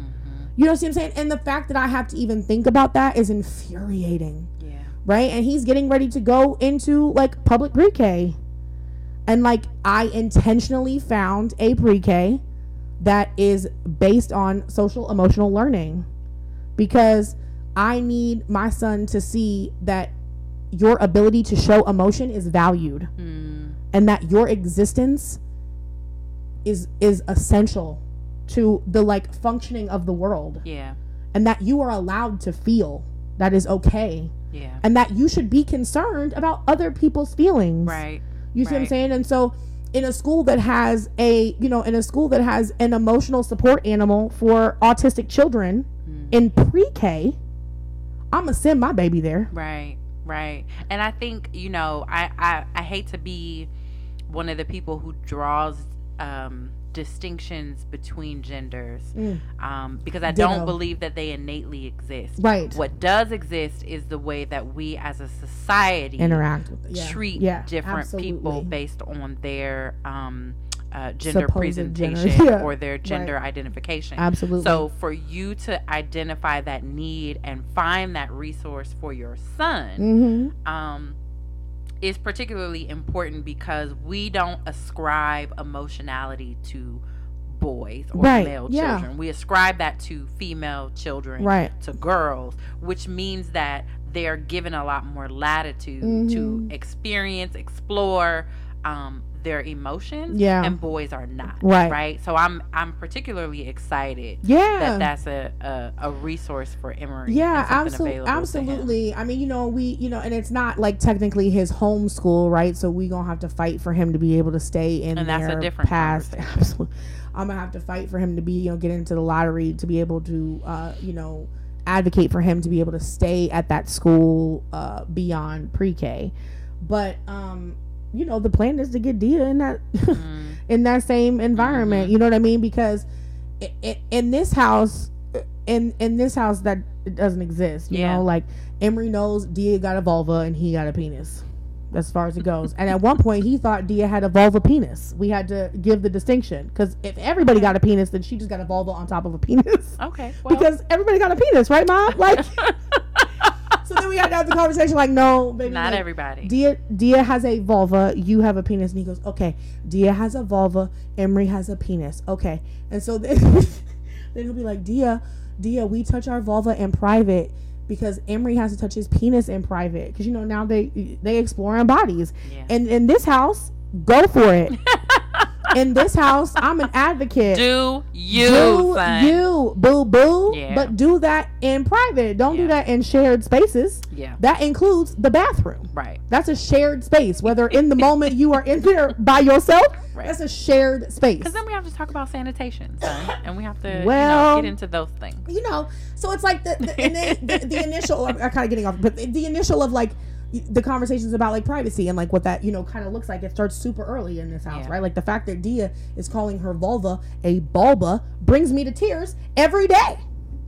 You know what I'm saying? And the fact that I have to even think about that is infuriating, Yeah. right? And he's getting ready to go into like public pre-K. And like I intentionally found a pre-K that is based on social emotional learning because I need my son to see that your ability to show emotion is valued Mm. and that your existence is is essential to the like functioning of the world Yeah. and that you are allowed to feel that is okay Yeah. and that you should be concerned about other people's feelings Right. you see what I'm saying? And so in a school that has a, you know, in a school that has an emotional support animal for autistic children Mm. in pre-K, I'm gonna send my baby there. Right, right. And I think, you know, I, I, I hate to be one of the people who draws um, distinctions between genders Mm. um, because I Ditto. don't believe that they innately exist. Right. What does exist is the way that we as a society Interact with yeah. treat yeah, different people based on their um, uh, gender Supposed gender, presentation yeah, or their gender identification. Absolutely. So for you to identify that need and find that resource for your son mm-hmm. um, is particularly important because we don't ascribe emotionality to boys or Right, male yeah. children. We ascribe that to female children, Right. to girls, which means that they're given a lot more latitude to Mhm. experience, explore um, their emotions Yeah. and boys are not Right. right so i'm i'm particularly excited Yeah. that that's a, a, a resource for Emery. yeah, absolutely, available to him. absolutely. I mean, you know, we, you know, and it's not like technically his home school, right? So we gonna have to fight for him to be able to stay in And that's a different past. Absolutely, I'm gonna have to fight for him to be, you know, get into the lottery to be able to, uh, you know, advocate for him to be able to stay at that school uh, beyond pre-K. But, um, you know, the plan is to get Dia in that Mm, in that same environment. Mhm. You know what I mean? Because in this house, in in this house that it doesn't exist. You Yeah. know, like Emery knows Dia got a vulva and he got a penis. As far as it goes, and at one point he thought Dia had a vulva penis. We had to give the distinction because if everybody got a penis, then she just got a vulva on top of a penis. okay well, because everybody got a penis, right, mom? Like, so then we had to have the conversation. Like, no, baby, not like, everybody Dia Dia has a vulva, you have a penis, and he goes, okay. Dia has a vulva, Emery has a penis, okay. And so then, then he'll be like, Dia, Dia, we touch our vulva in private because Emery has to touch his penis in private because you know now they they explore exploring bodies. yeah. And in this house, go for it. in this house, I'm an advocate. do you do son. you boo boo, Yeah. but do that in private. Don't do that in shared spaces. yeah That includes the bathroom. right That's a shared space. Whether in the moment you are in there by yourself, Right. that's a shared space. because then we have to talk about sanitation son and we have to Well- you know, get into those things You know, so it's like the the, the, the initial. I'm kind of getting off, but the, the initial of like the conversations about like privacy and like what that you know kind of looks like. It starts super early in this house, Yeah. right? Like the fact that Dia is calling her vulva a bulba brings me to tears every day.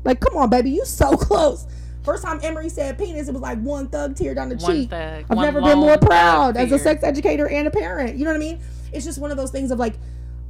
Like, come on, baby, you so close. First time Emery said penis, it was like one thug tear down the One cheek. thug, I've never been more proud as a sex educator and a parent. You know what I mean? It's just one of those things of like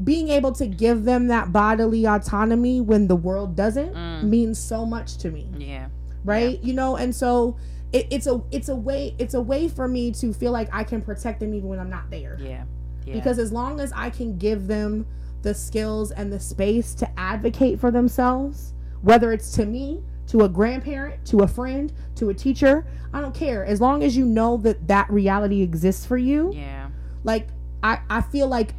being able to give them that bodily autonomy when the world doesn't Mm. means so much to me, yeah right? You know, and so it, it's a it's a way it's a way for me to feel like I can protect them even when I'm not there. yeah yeah Because as long as I can give them the skills and the space to advocate for themselves, whether it's to me, to a grandparent, to a friend, to a teacher, I don't care. As long as you know that that reality exists for you, yeah like I I feel like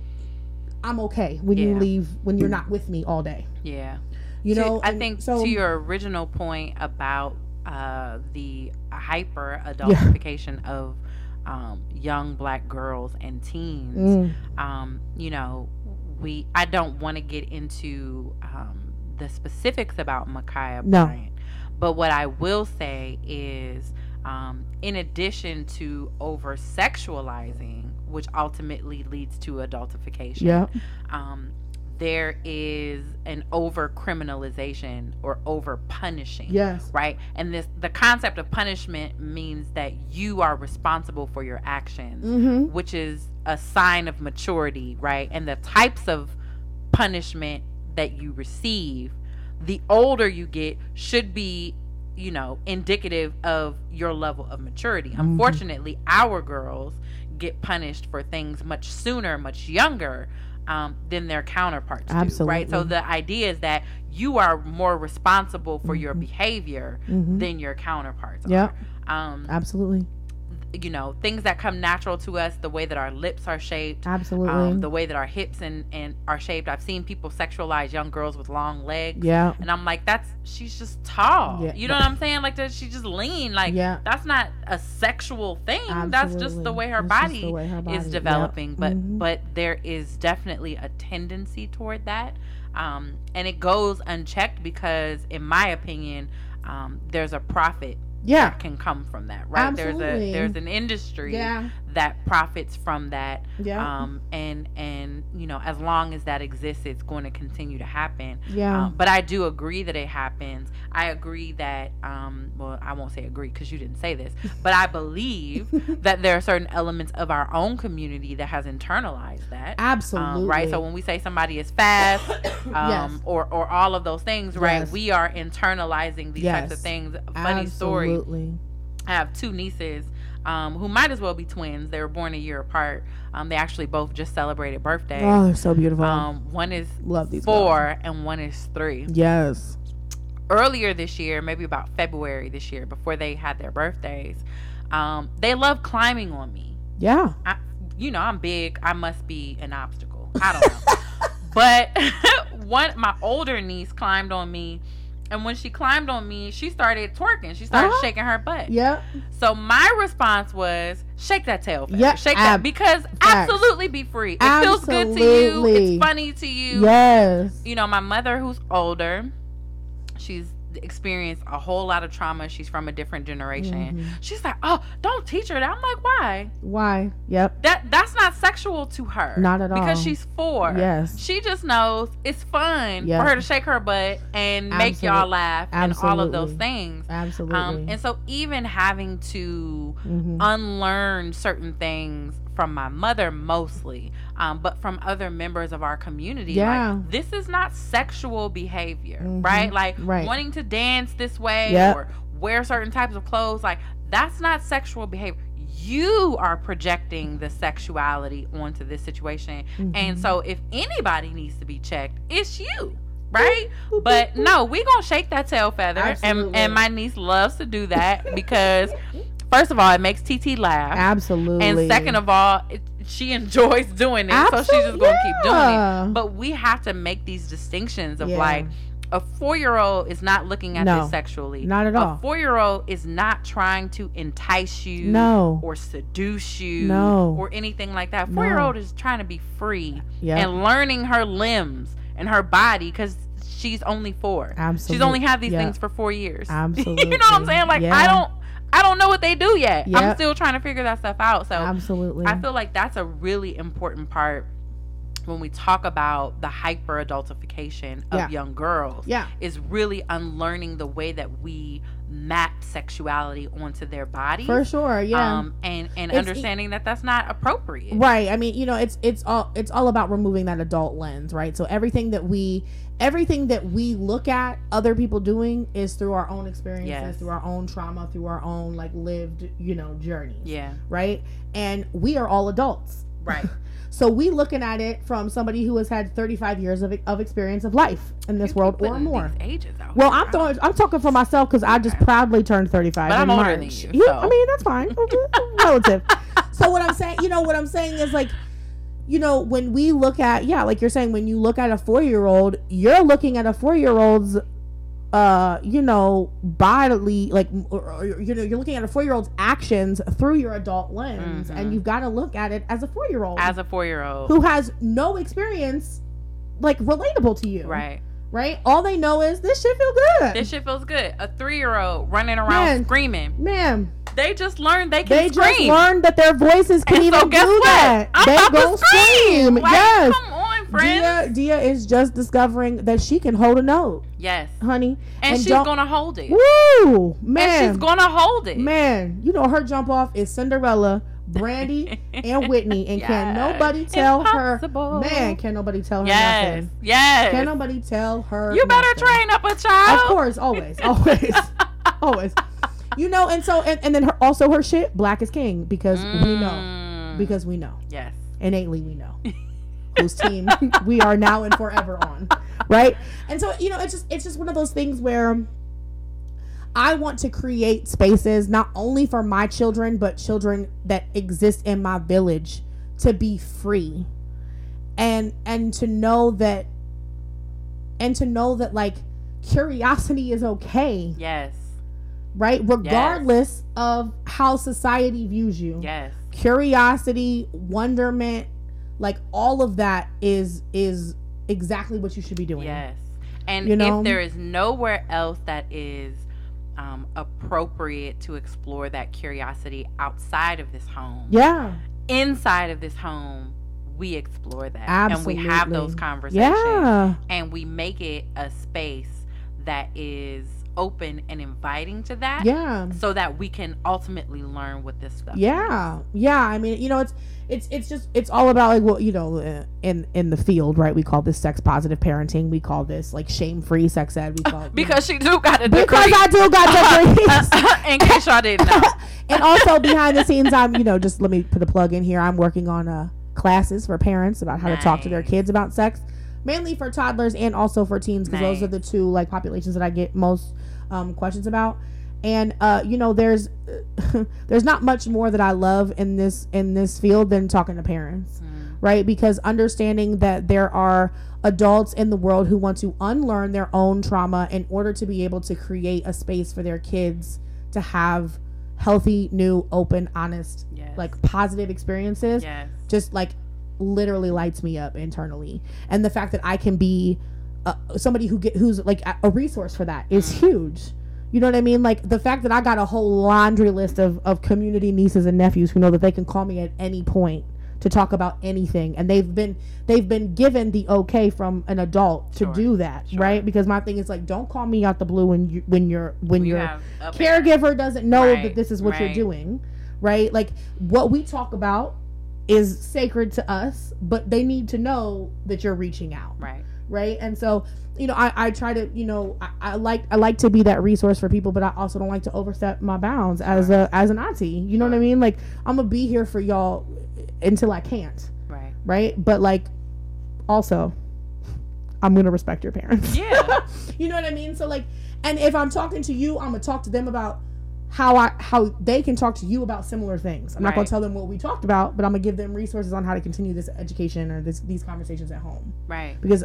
I'm okay when you leave when you're not with me all day. yeah You To- know, I think so to your original point about uh, the hyper adultification of um, young black girls and teens, Mm, um, you know, we I don't want to get into um, the specifics about Ma'Khia No. Bryant, but what I will say is, um, in addition to over sexualizing, which ultimately leads to adultification, yeah, um, there is an over criminalization or over punishing yes, right and this the concept of punishment means that you are responsible for your actions mm-hmm. which is a sign of maturity right and the types of punishment that you receive the older you get should be you know indicative of your level of maturity Mhm. unfortunately our girls get punished for things much sooner much younger um, than their counterparts do right so the idea is that you are more responsible for your Mhm. behavior Mm-hmm. than your counterparts Yep. are um, Absolutely, you know things that come natural to us the way that our lips are shaped absolutely. um, the way that our hips and, and are shaped. I've seen people sexualize young girls with long legs. Yeah, and i'm like that's she's just tall. Yeah. you know what i'm saying? Like that she's just lean. Like yeah. that's not a sexual thing. That's just the way her body way her body- is. Developing. But Mhm. but there is definitely a tendency toward that. Um, and it goes unchecked because in my opinion um, there's a profit yeah, can come from that right? There's Absolutely. a there's an industry yeah, that profits from that yeah, um, and and you know as long as that exists it's going to continue to happen yeah. um, but i do agree that it happens i agree that um, well i won't say agree because you didn't say this but i believe that there are certain elements of our own community that has internalized that Absolutely. um, right so when we say somebody is fast um, Yes. or or all of those things right Yes. we are internalizing these types of things funny story Absolutely. I have two nieces um, who might as well be twins. They were born a year apart. Um, they actually both just celebrated birthdays. Oh, they're so beautiful. Um, one is Love these girls. four and one is three. Yes. Earlier this year, maybe about February this year, before they had their birthdays, um, they love climbing on me. Yeah. I, you know, I'm big. I must be an obstacle. I don't know. but one, my older niece climbed on me. And when she climbed on me, she started twerking. She started Uh-huh. shaking her butt. Yep. So my response was, "Shake that tail. Yep, shake ab- that because facts. absolutely be free. It feels good to you. It's funny to you. Yes. You know, my mother, who's older, she's experienced a whole lot of trauma. She's from a different generation. Mhm. She's like, "Oh, don't teach her that." I'm like, "Why? Why? Yep. That that's not sexual to her. Not at all. because she's four. Yes. She just knows it's fun Yep. for her to shake her butt and make y'all laugh and all of those things. Absolutely. Um, and so even having to Mhm. unlearn certain things from my mother mostly, um, but from other members of our community. Yeah. Like, this is not sexual behavior, Mhm. right? Like Right. wanting to dance this way Yep. or wear certain types of clothes, like that's not sexual behavior. You are projecting the sexuality onto this situation. And Mhm. so if anybody needs to be checked, it's you. Right? But no, we gonna shake that tail feather. And and my niece loves to do that because first of all, it makes TT laugh. Absolutely. And second of all, it, she enjoys doing it, so she's just gonna keep doing it. But we have to make these distinctions of Yeah. like a four year old is not looking at No, this sexually. not at all. A four year old is not trying to entice you No. or seduce you No. or anything like that. Four year old is trying to be free yeah. and learning her limbs and her body because she's only four. Absolutely. She's only had these Yeah. things for four years. Absolutely. you know what I'm saying? Like Yeah. I don't I don't know what they do yet. Yeah. I'm still trying to figure that stuff out. So Absolutely. I feel like that's a really important part when we talk about the hyper adultification of Yeah. young girls yeah. is really unlearning the way that we map sexuality onto their body For sure. Yeah. um and and It's understanding that that's not appropriate Right. I mean, you know, it's it's all it's all about removing that adult lens, right? So everything that we everything that we look at other people doing is through our own experiences, Yes. through our own trauma, through our own like lived, you know, journeys. yeah Right? And we are all adults. right So we looking at it from somebody who has had 35 years of, of experience of life in this world or more. ages out Well. I'm throwing. I'm talking for myself because I just proudly turned 35 But in I'm older than March. you, so. I mean, that's fine. Relative. so what I'm saying, you know, what I'm saying is like, you know, when we look at, yeah, like you're saying, when you look at a four year old, you're looking at a four year old's, uh, you know, bodily, like, or, or, you know, you're looking at a four year old's actions through your adult lens, Mhm. and you've got to look at it as a four year old as a four-year-old who has no experience, like relatable to you, right Right? All they know is this shit feel good. this shit feels good a three-year-old running around Man. screaming Man, they just learned they can they scream just learned that their voices can and even so guess do what that. i'm they go to scream like, yes. come on Dia, friends Dia is just discovering that she can hold a note, yes honey. and, And she's don't- gonna hold it Woo! and Man. she's gonna hold it man, you know her jump off is Cinderella, Brandy, and Whitney. And can nobody tell Impossible. her Man, can nobody tell her yes nothing. yes Can nobody tell her you better nothing. train up a child Of course, always, always, always. You know, and so and, and then her, also her shit, black is king because we know. Mm. because we know. Yes. Innately we know. Whose team we are now and forever on, right? And so you know, it's just it's just one of those things where I want to create spaces not only for my children but children that exist in my village to be free. And and to know that and to know that like curiosity is okay. Yes right regardless of how society views you yes curiosity wonderment like all of that is is exactly what you should be doing Yes. And You know? if there is nowhere else that is um, appropriate to explore that curiosity outside of this home, yeah inside of this home, we explore that. And we have those conversations. yeah And we make it a space that is open and inviting to that. yeah. So that we can ultimately learn what this stuff yeah. yeah. I mean you know it's it's it's just it's all about like what you know uh, in in the field right? We call this sex positive parenting. We call this like shame free sex ed. We call it. Because she do got a degree. because i do got degrees in case y'all didn't know. and also behind the scenes i'm you know just let me put a plug in here. I'm working on uh classes for parents about how to talk to their kids about sex mainly for toddlers and also for teens because those are the two like populations that i get most um, questions about and uh, you know there's there's not much more that I love in this in this field than talking to parents, Mm. right? Because understanding that there are adults in the world who want to unlearn their own trauma in order to be able to create a space for their kids to have healthy, new, open, honest, Yes. like positive experiences yes. just like literally lights me up internally. And the fact that i can be uh, somebody who get who's like a- resource for that is huge. You know what i mean? Like the fact that i got a whole laundry list of, of community nieces and nephews who know that they can call me at any point to talk about anything. And they've been they've been given the okay from an adult to Sure. do that Sure. right? Because my thing is like don't call me out the blue when you when you're when You you're a caregiver doesn't know Right, that this is what you're doing right? Like what we talk about is sacred to us but they need to know that you're reaching out. Right. right? And so you know i, I try to you know I, I like i like to be that resource for people but i also don't like to overstep my bounds as a as an auntie. You know what i mean? Like i'm gonna be here for y'all until i can't. Right. right? But like also i'm gonna respect your parents. Yeah. you know what I mean? So like, and if I'm talking to you, I'm gonna talk to them about how I how they can talk to you about similar things. I'm not gonna tell them what we talked about, but I'm gonna give them resources on how to continue this education or this these conversations at home Right. because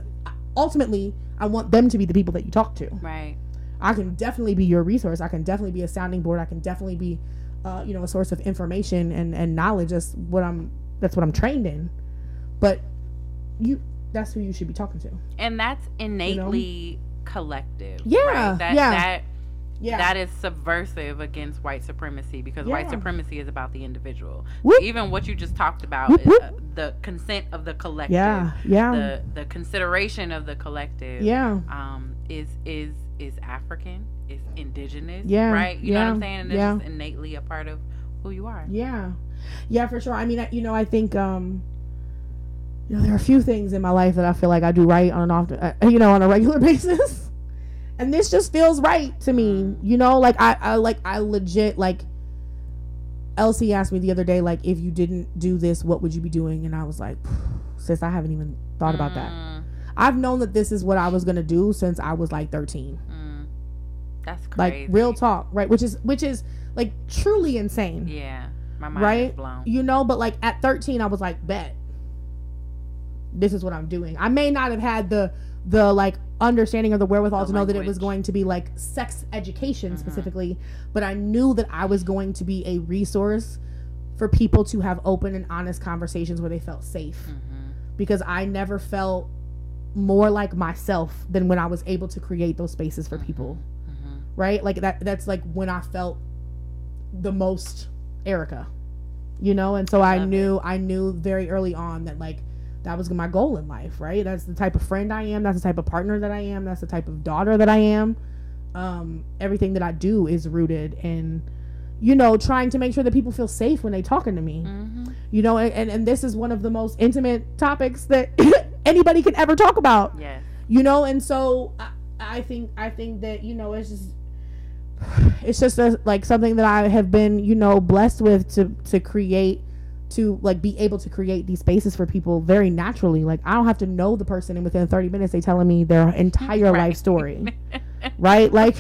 ultimately I want them to be the people that you talk to. Right. I can definitely be your resource. I can definitely be a sounding board. I can definitely be, uh, you know, a source of information and and knowledge. That's what I'm. That's what I'm trained in. But you, that's who you should be talking to. And that's innately collective. Yeah, Right? That, yeah. That Yeah. that is subversive against white supremacy because white supremacy is about the individual. Whoop. Even what you just talked about, Whoop, is, uh, the consent of the collective, yeah. Yeah. the the consideration of the collective, yeah. um, is is is African, is indigenous, Yeah, right? You know what I'm saying? And it's yeah. just innately a part of who you are. Yeah. Yeah, for sure. I mean, I, you know, I think, um, you know, there are a few things in my life that I feel like I do right on an often, uh, you know, on a regular basis. And this just feels right to me, you know, like I, I like, I legit, like, Elsie asked me the other day, like, if you didn't do this, what would you be doing? And I was like, sis, I haven't even thought about that. Mm, I've known that this is what I was going to do since I was like 13. mm. That's crazy. Like, real talk, right? Which is, which is like truly insane. Yeah, my mind Right? is blown. you know but like at 13 i was like bet this is what i'm doing i may not have had the the like understanding of the wherewithal The to know that it was going to be like sex education Mhm. specifically but i knew that i was going to be a resource for people to have open and honest conversations where they felt safe. Hmm because i never felt more like myself than when i was able to create those spaces for people. Hmm right? Like that that's like when I felt the most Erica. You know, and so I Love knew I knew very early on that like that was my goal in life, right? That's the type of friend I am, that's the type of partner that I am, that's the type of daughter that I am. Um everything that I do is rooted in you know, trying to make sure that people feel safe when they're talking to me. hmm You know, and, and, and this is one of the most intimate topics that anybody can ever talk about Yeah. you know and so I, I think i think that you know it's just it's just a, like something that i have been you know blessed with to to create to like be able to create these spaces for people very naturally like i don't have to know the person and within 30 minutes they telling me their entire Right. life story right like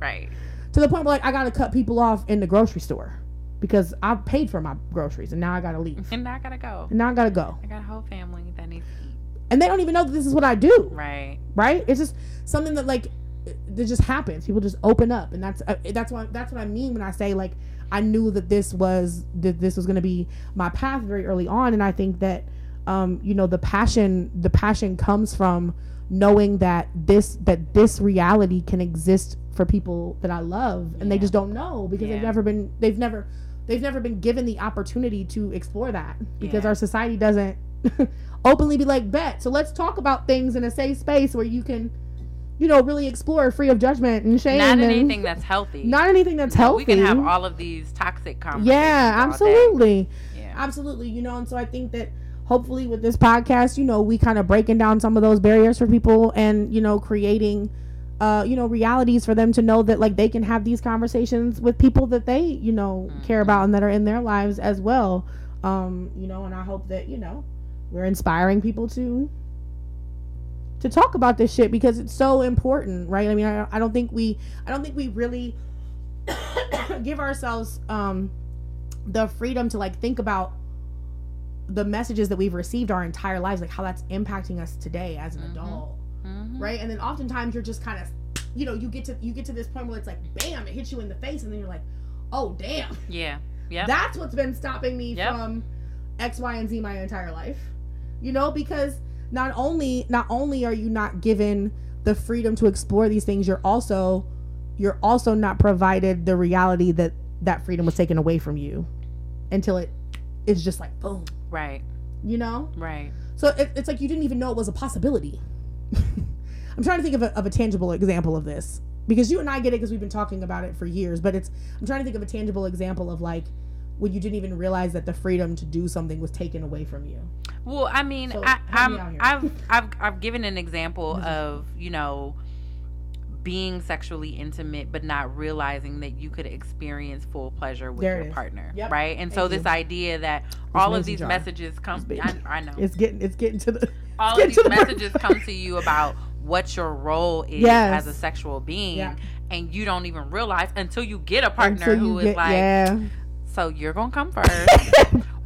right. to the point where like i gotta cut people off in the grocery store because i paid for my groceries and now i gotta leave And now I gotta go. and now i gotta go I got a whole family that needs to eat. and they don't even know that this is what i do Right. right? It's just something that like that just happens. People just open up, and that's uh, that's what that's what I mean when I say like I knew that this was that this was going to be my path very early on, and I think that um, you know the passion the passion comes from knowing that this that this reality can exist for people that I love, and they just don't know because they've never been they've never they've never been given the opportunity to explore that because Yeah. our society doesn't openly be like bet so let's talk about things in a safe space where you can you know really explore free of judgment and shame Not anything that's healthy. not anything that's healthy We can have all of these toxic conversations. yeah absolutely Yeah. absolutely you know and so i think that hopefully with this podcast you know we kind of breaking down some of those barriers for people and you know creating uh you know realities for them to know that like they can have these conversations with people that they you know care Mhm. about and that are in their lives as well um you know and i hope that you know we're inspiring people to to talk about this shit because it's so important right i mean i, I don't think we i don't think we really give ourselves um the freedom to like think about the messages that we've received our entire lives like how that's impacting us today as an Mhm. adult Mhm. right and then oftentimes you're just kind of you know you get to you get to this point where it's like bam it hits you in the face and then you're like oh damn Yeah. yeah, that's what's been stopping me Yep. from x y and z my entire life you know because not only not only are you not given the freedom to explore these things you're also you're also not provided the reality that that freedom was taken away from you until it is just like boom right. you know Right. so it, it's like you didn't even know it was a possibility i'm trying to think of a, of a tangible example of this because you and i get it because we've been talking about it for years but it's i'm trying to think of a tangible example of like when you didn't even realize that the freedom to do something was taken away from you Well, I mean, So, I, help me out I'm, here. I've, I've, I've given an example of, you know, being sexually intimate, but not realizing that you could experience full pleasure with There your partner, Yep. right? And so Thank this you. idea that all of these messages come, I, I know, it's getting it's getting to the all of these the messages come to you about what your role is Yes. as a sexual being, Yeah. and you don't even realize until you get a partner who get like, yeah so you're gonna come first,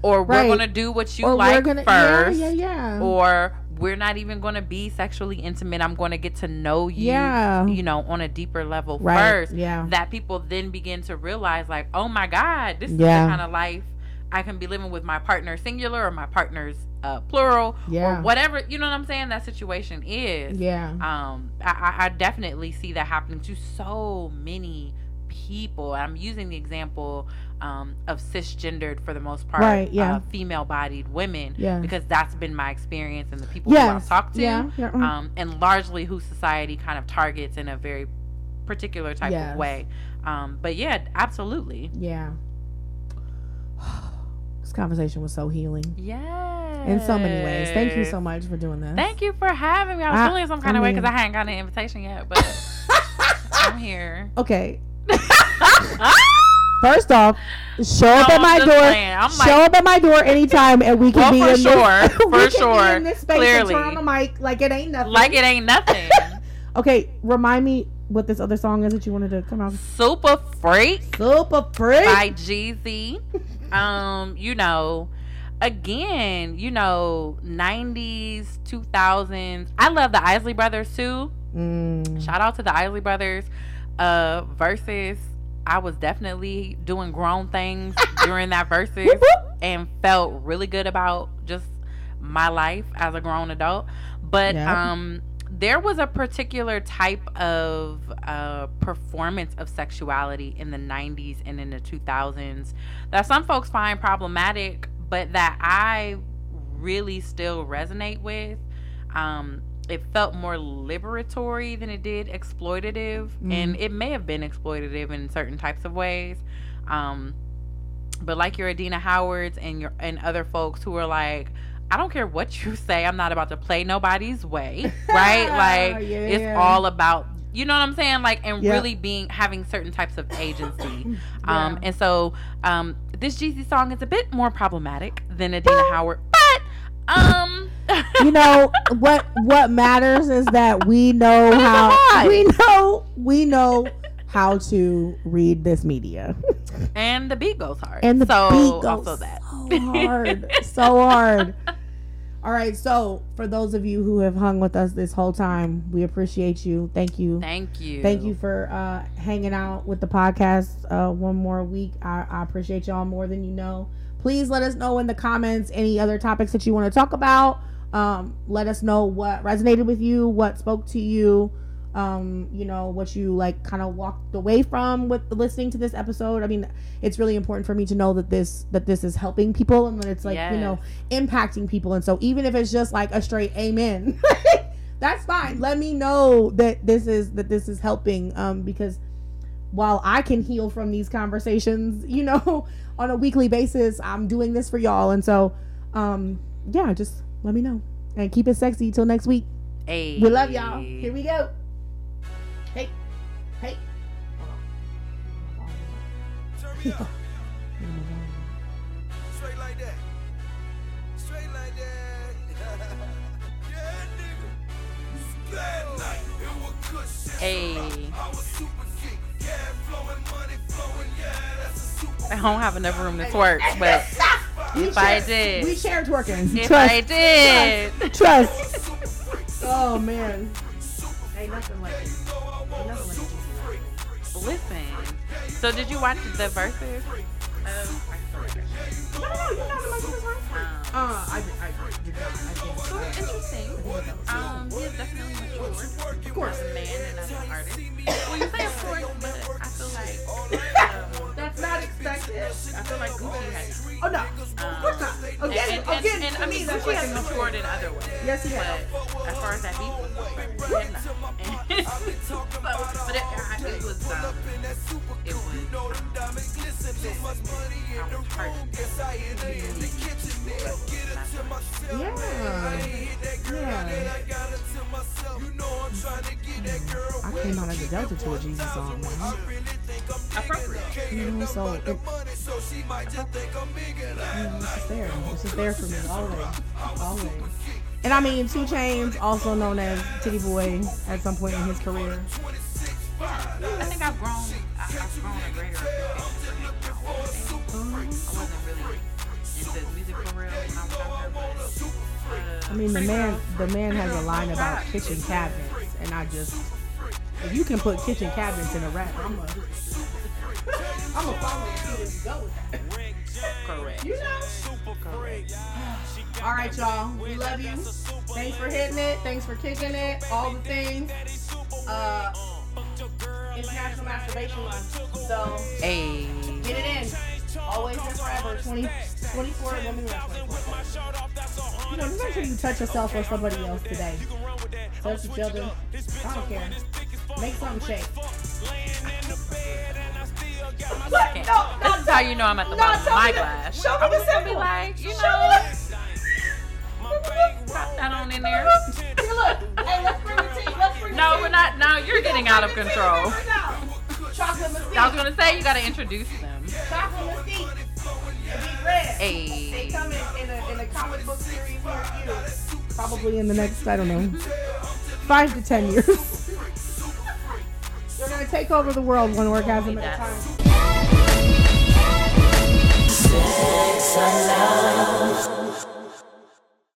or we're Right. gonna do what you or like gonna first, yeah yeah yeah or we're not even going to be sexually intimate. I'm going to get to know you, yeah you know, on a deeper level right first. yeah That people then begin to realize, like, oh my God, this is the kind of life I can be living with my partner singular or my partner's uh, plural yeah or whatever. You know what I'm saying? That situation is. yeah Um, I- I definitely see that happening to so many people. I'm using the example um, of cisgendered for the most part, Right, yeah. uh, female-bodied women yeah because that's been my experience and the people who I've yes talked to, yeah, yeah mm. um, and largely who society kind of targets in a very particular type Yes. of way. Um, but yeah, absolutely. Yeah. This conversation was so healing Yeah. in so many ways. Thank you so much for doing this. Thank you for having me. I was I- feeling some kind I of way because I hadn't gotten an invitation yet, but I'm here. Okay, first off, show up at my I'm just door. show like, up at my door anytime, and we can Well, be for in sure. this. we For sure. in this space Clearly. and turn on the mic like it ain't nothing. like it ain't nothing. Okay, remind me what this other song is that you wanted to come out. Super Freak Super freak. by Jeezy. Um, you know, again, you know, 90s, 2000s. I love the Isley Brothers too. Mm. Shout out to the Isley Brothers. Uh, Verzuz, I was definitely doing grown things during that Verzuz and felt really good about just my life as a grown adult. But um, there was a particular type of uh, performance of sexuality in the 90s and in the 2000s that some folks find problematic, but that I really still resonate with. Um, it felt more liberatory than it did exploitative, Mm. and it may have been exploitative in certain types of ways. Um, but like your Adina Howards and your and other folks who are like, I don't care what you say, I'm not about to play nobody's way, right? like Yeah. it's all about you know what I'm saying? Like and Yeah. really being having certain types of agency. Um and so um this Jeezy song is a bit more problematic than Adina Howard, um you know what what matters is that we know how we know we know how to read this media and the beat goes hard. and the so beat goes also that. so hard so hard all right so for those of you who have hung with us this whole time we appreciate you thank you Thank you. Thank you for uh, hanging out with the podcast uh, one more week. I, I appreciate y'all more than you know. Please let us know in the comments any other topics that you want to talk about. Um, let us know what resonated with you, what spoke to you, um, you know, what you like kind of walked away from with listening to this episode. I mean, it's really important for me to know that this that this is helping people and that it's like you know impacting people. And so even if it's just like a straight amen, that's fine. Let me know that this is that this is helping. Um, because while I can heal from these conversations, you know, on a weekly basis, I'm doing this for y'all. And so, um, yeah, just let me know and keep it sexy till next week. Hey. We love y'all. Here we go. Hey, hey. Turn me. Straight like that. Straight like that. yeah, nigga. Bad night. It was good shit. Hey. I was super sick. Yeah, flowing money, flowing, yeah. I don't have enough room to twerk, but if I did, we share twerking. if Trust. I did, Trust. oh man. Ain't nothing like it. Ain't nothing like it. listen. So did you watch the Verzuz? No, no, no, you're not in my business, right? Um, Uh, I, I, did not. I think. so uh, interesting. Um, he is definitely mature. Of course. A man and an artist. Well, you say of course, but I feel like um, That's not expected. I feel like Gucci has. Oh no, of course not. Um, Again, and, and, again, and, to I me, mean, Gucci has matured in other ways. Yes, he but has. as far as that beef was concerned, he had not. And so, but it, I, it was, um, it was, um, I was hurt. Yeah. Yeah. I came out as a Delta to a Jeezy song, man. Appropriate. You know, so it, you know, it's just there. It's just there for me always, always. And I mean, 2 Chainz, also known as Titty Boy, at some point in his career. I think I've grown, I, I've grown a greater appreciation for him. I wasn't really into music for real I was younger, but, uh, I mean, the man, the man has a line about kitchen cabinets, and I just, if you can put kitchen cabinets in a rap, I'm a, I'm a follow you and go with that. Correct. You know. All right, y'all. We love you. Thanks for hitting it. Thanks for kicking it. All the things. Uh, International Masturbation Month. So Hey. get it in. Always and forever. 20, 24 women. You know, just make sure you touch yourself or somebody else today. Touch each other. I don't care. Make something shake. What? No, no, This is how you know I'm at the No, bottom of my the- glass. show me the was gonna be symbol. like, you Show know, pop that on in there. Hey, look. Hey, let's bring the tea. Let's bring the No, we're not. Now you're getting out of control. I was gonna say you gotta introduce them. Chocolate mesquite. And be red. They come in, in, a, in a comic book series near you. Probably in the next, I don't know, five to ten years. They're gonna take over the world one orgasm at a time. Sex and love.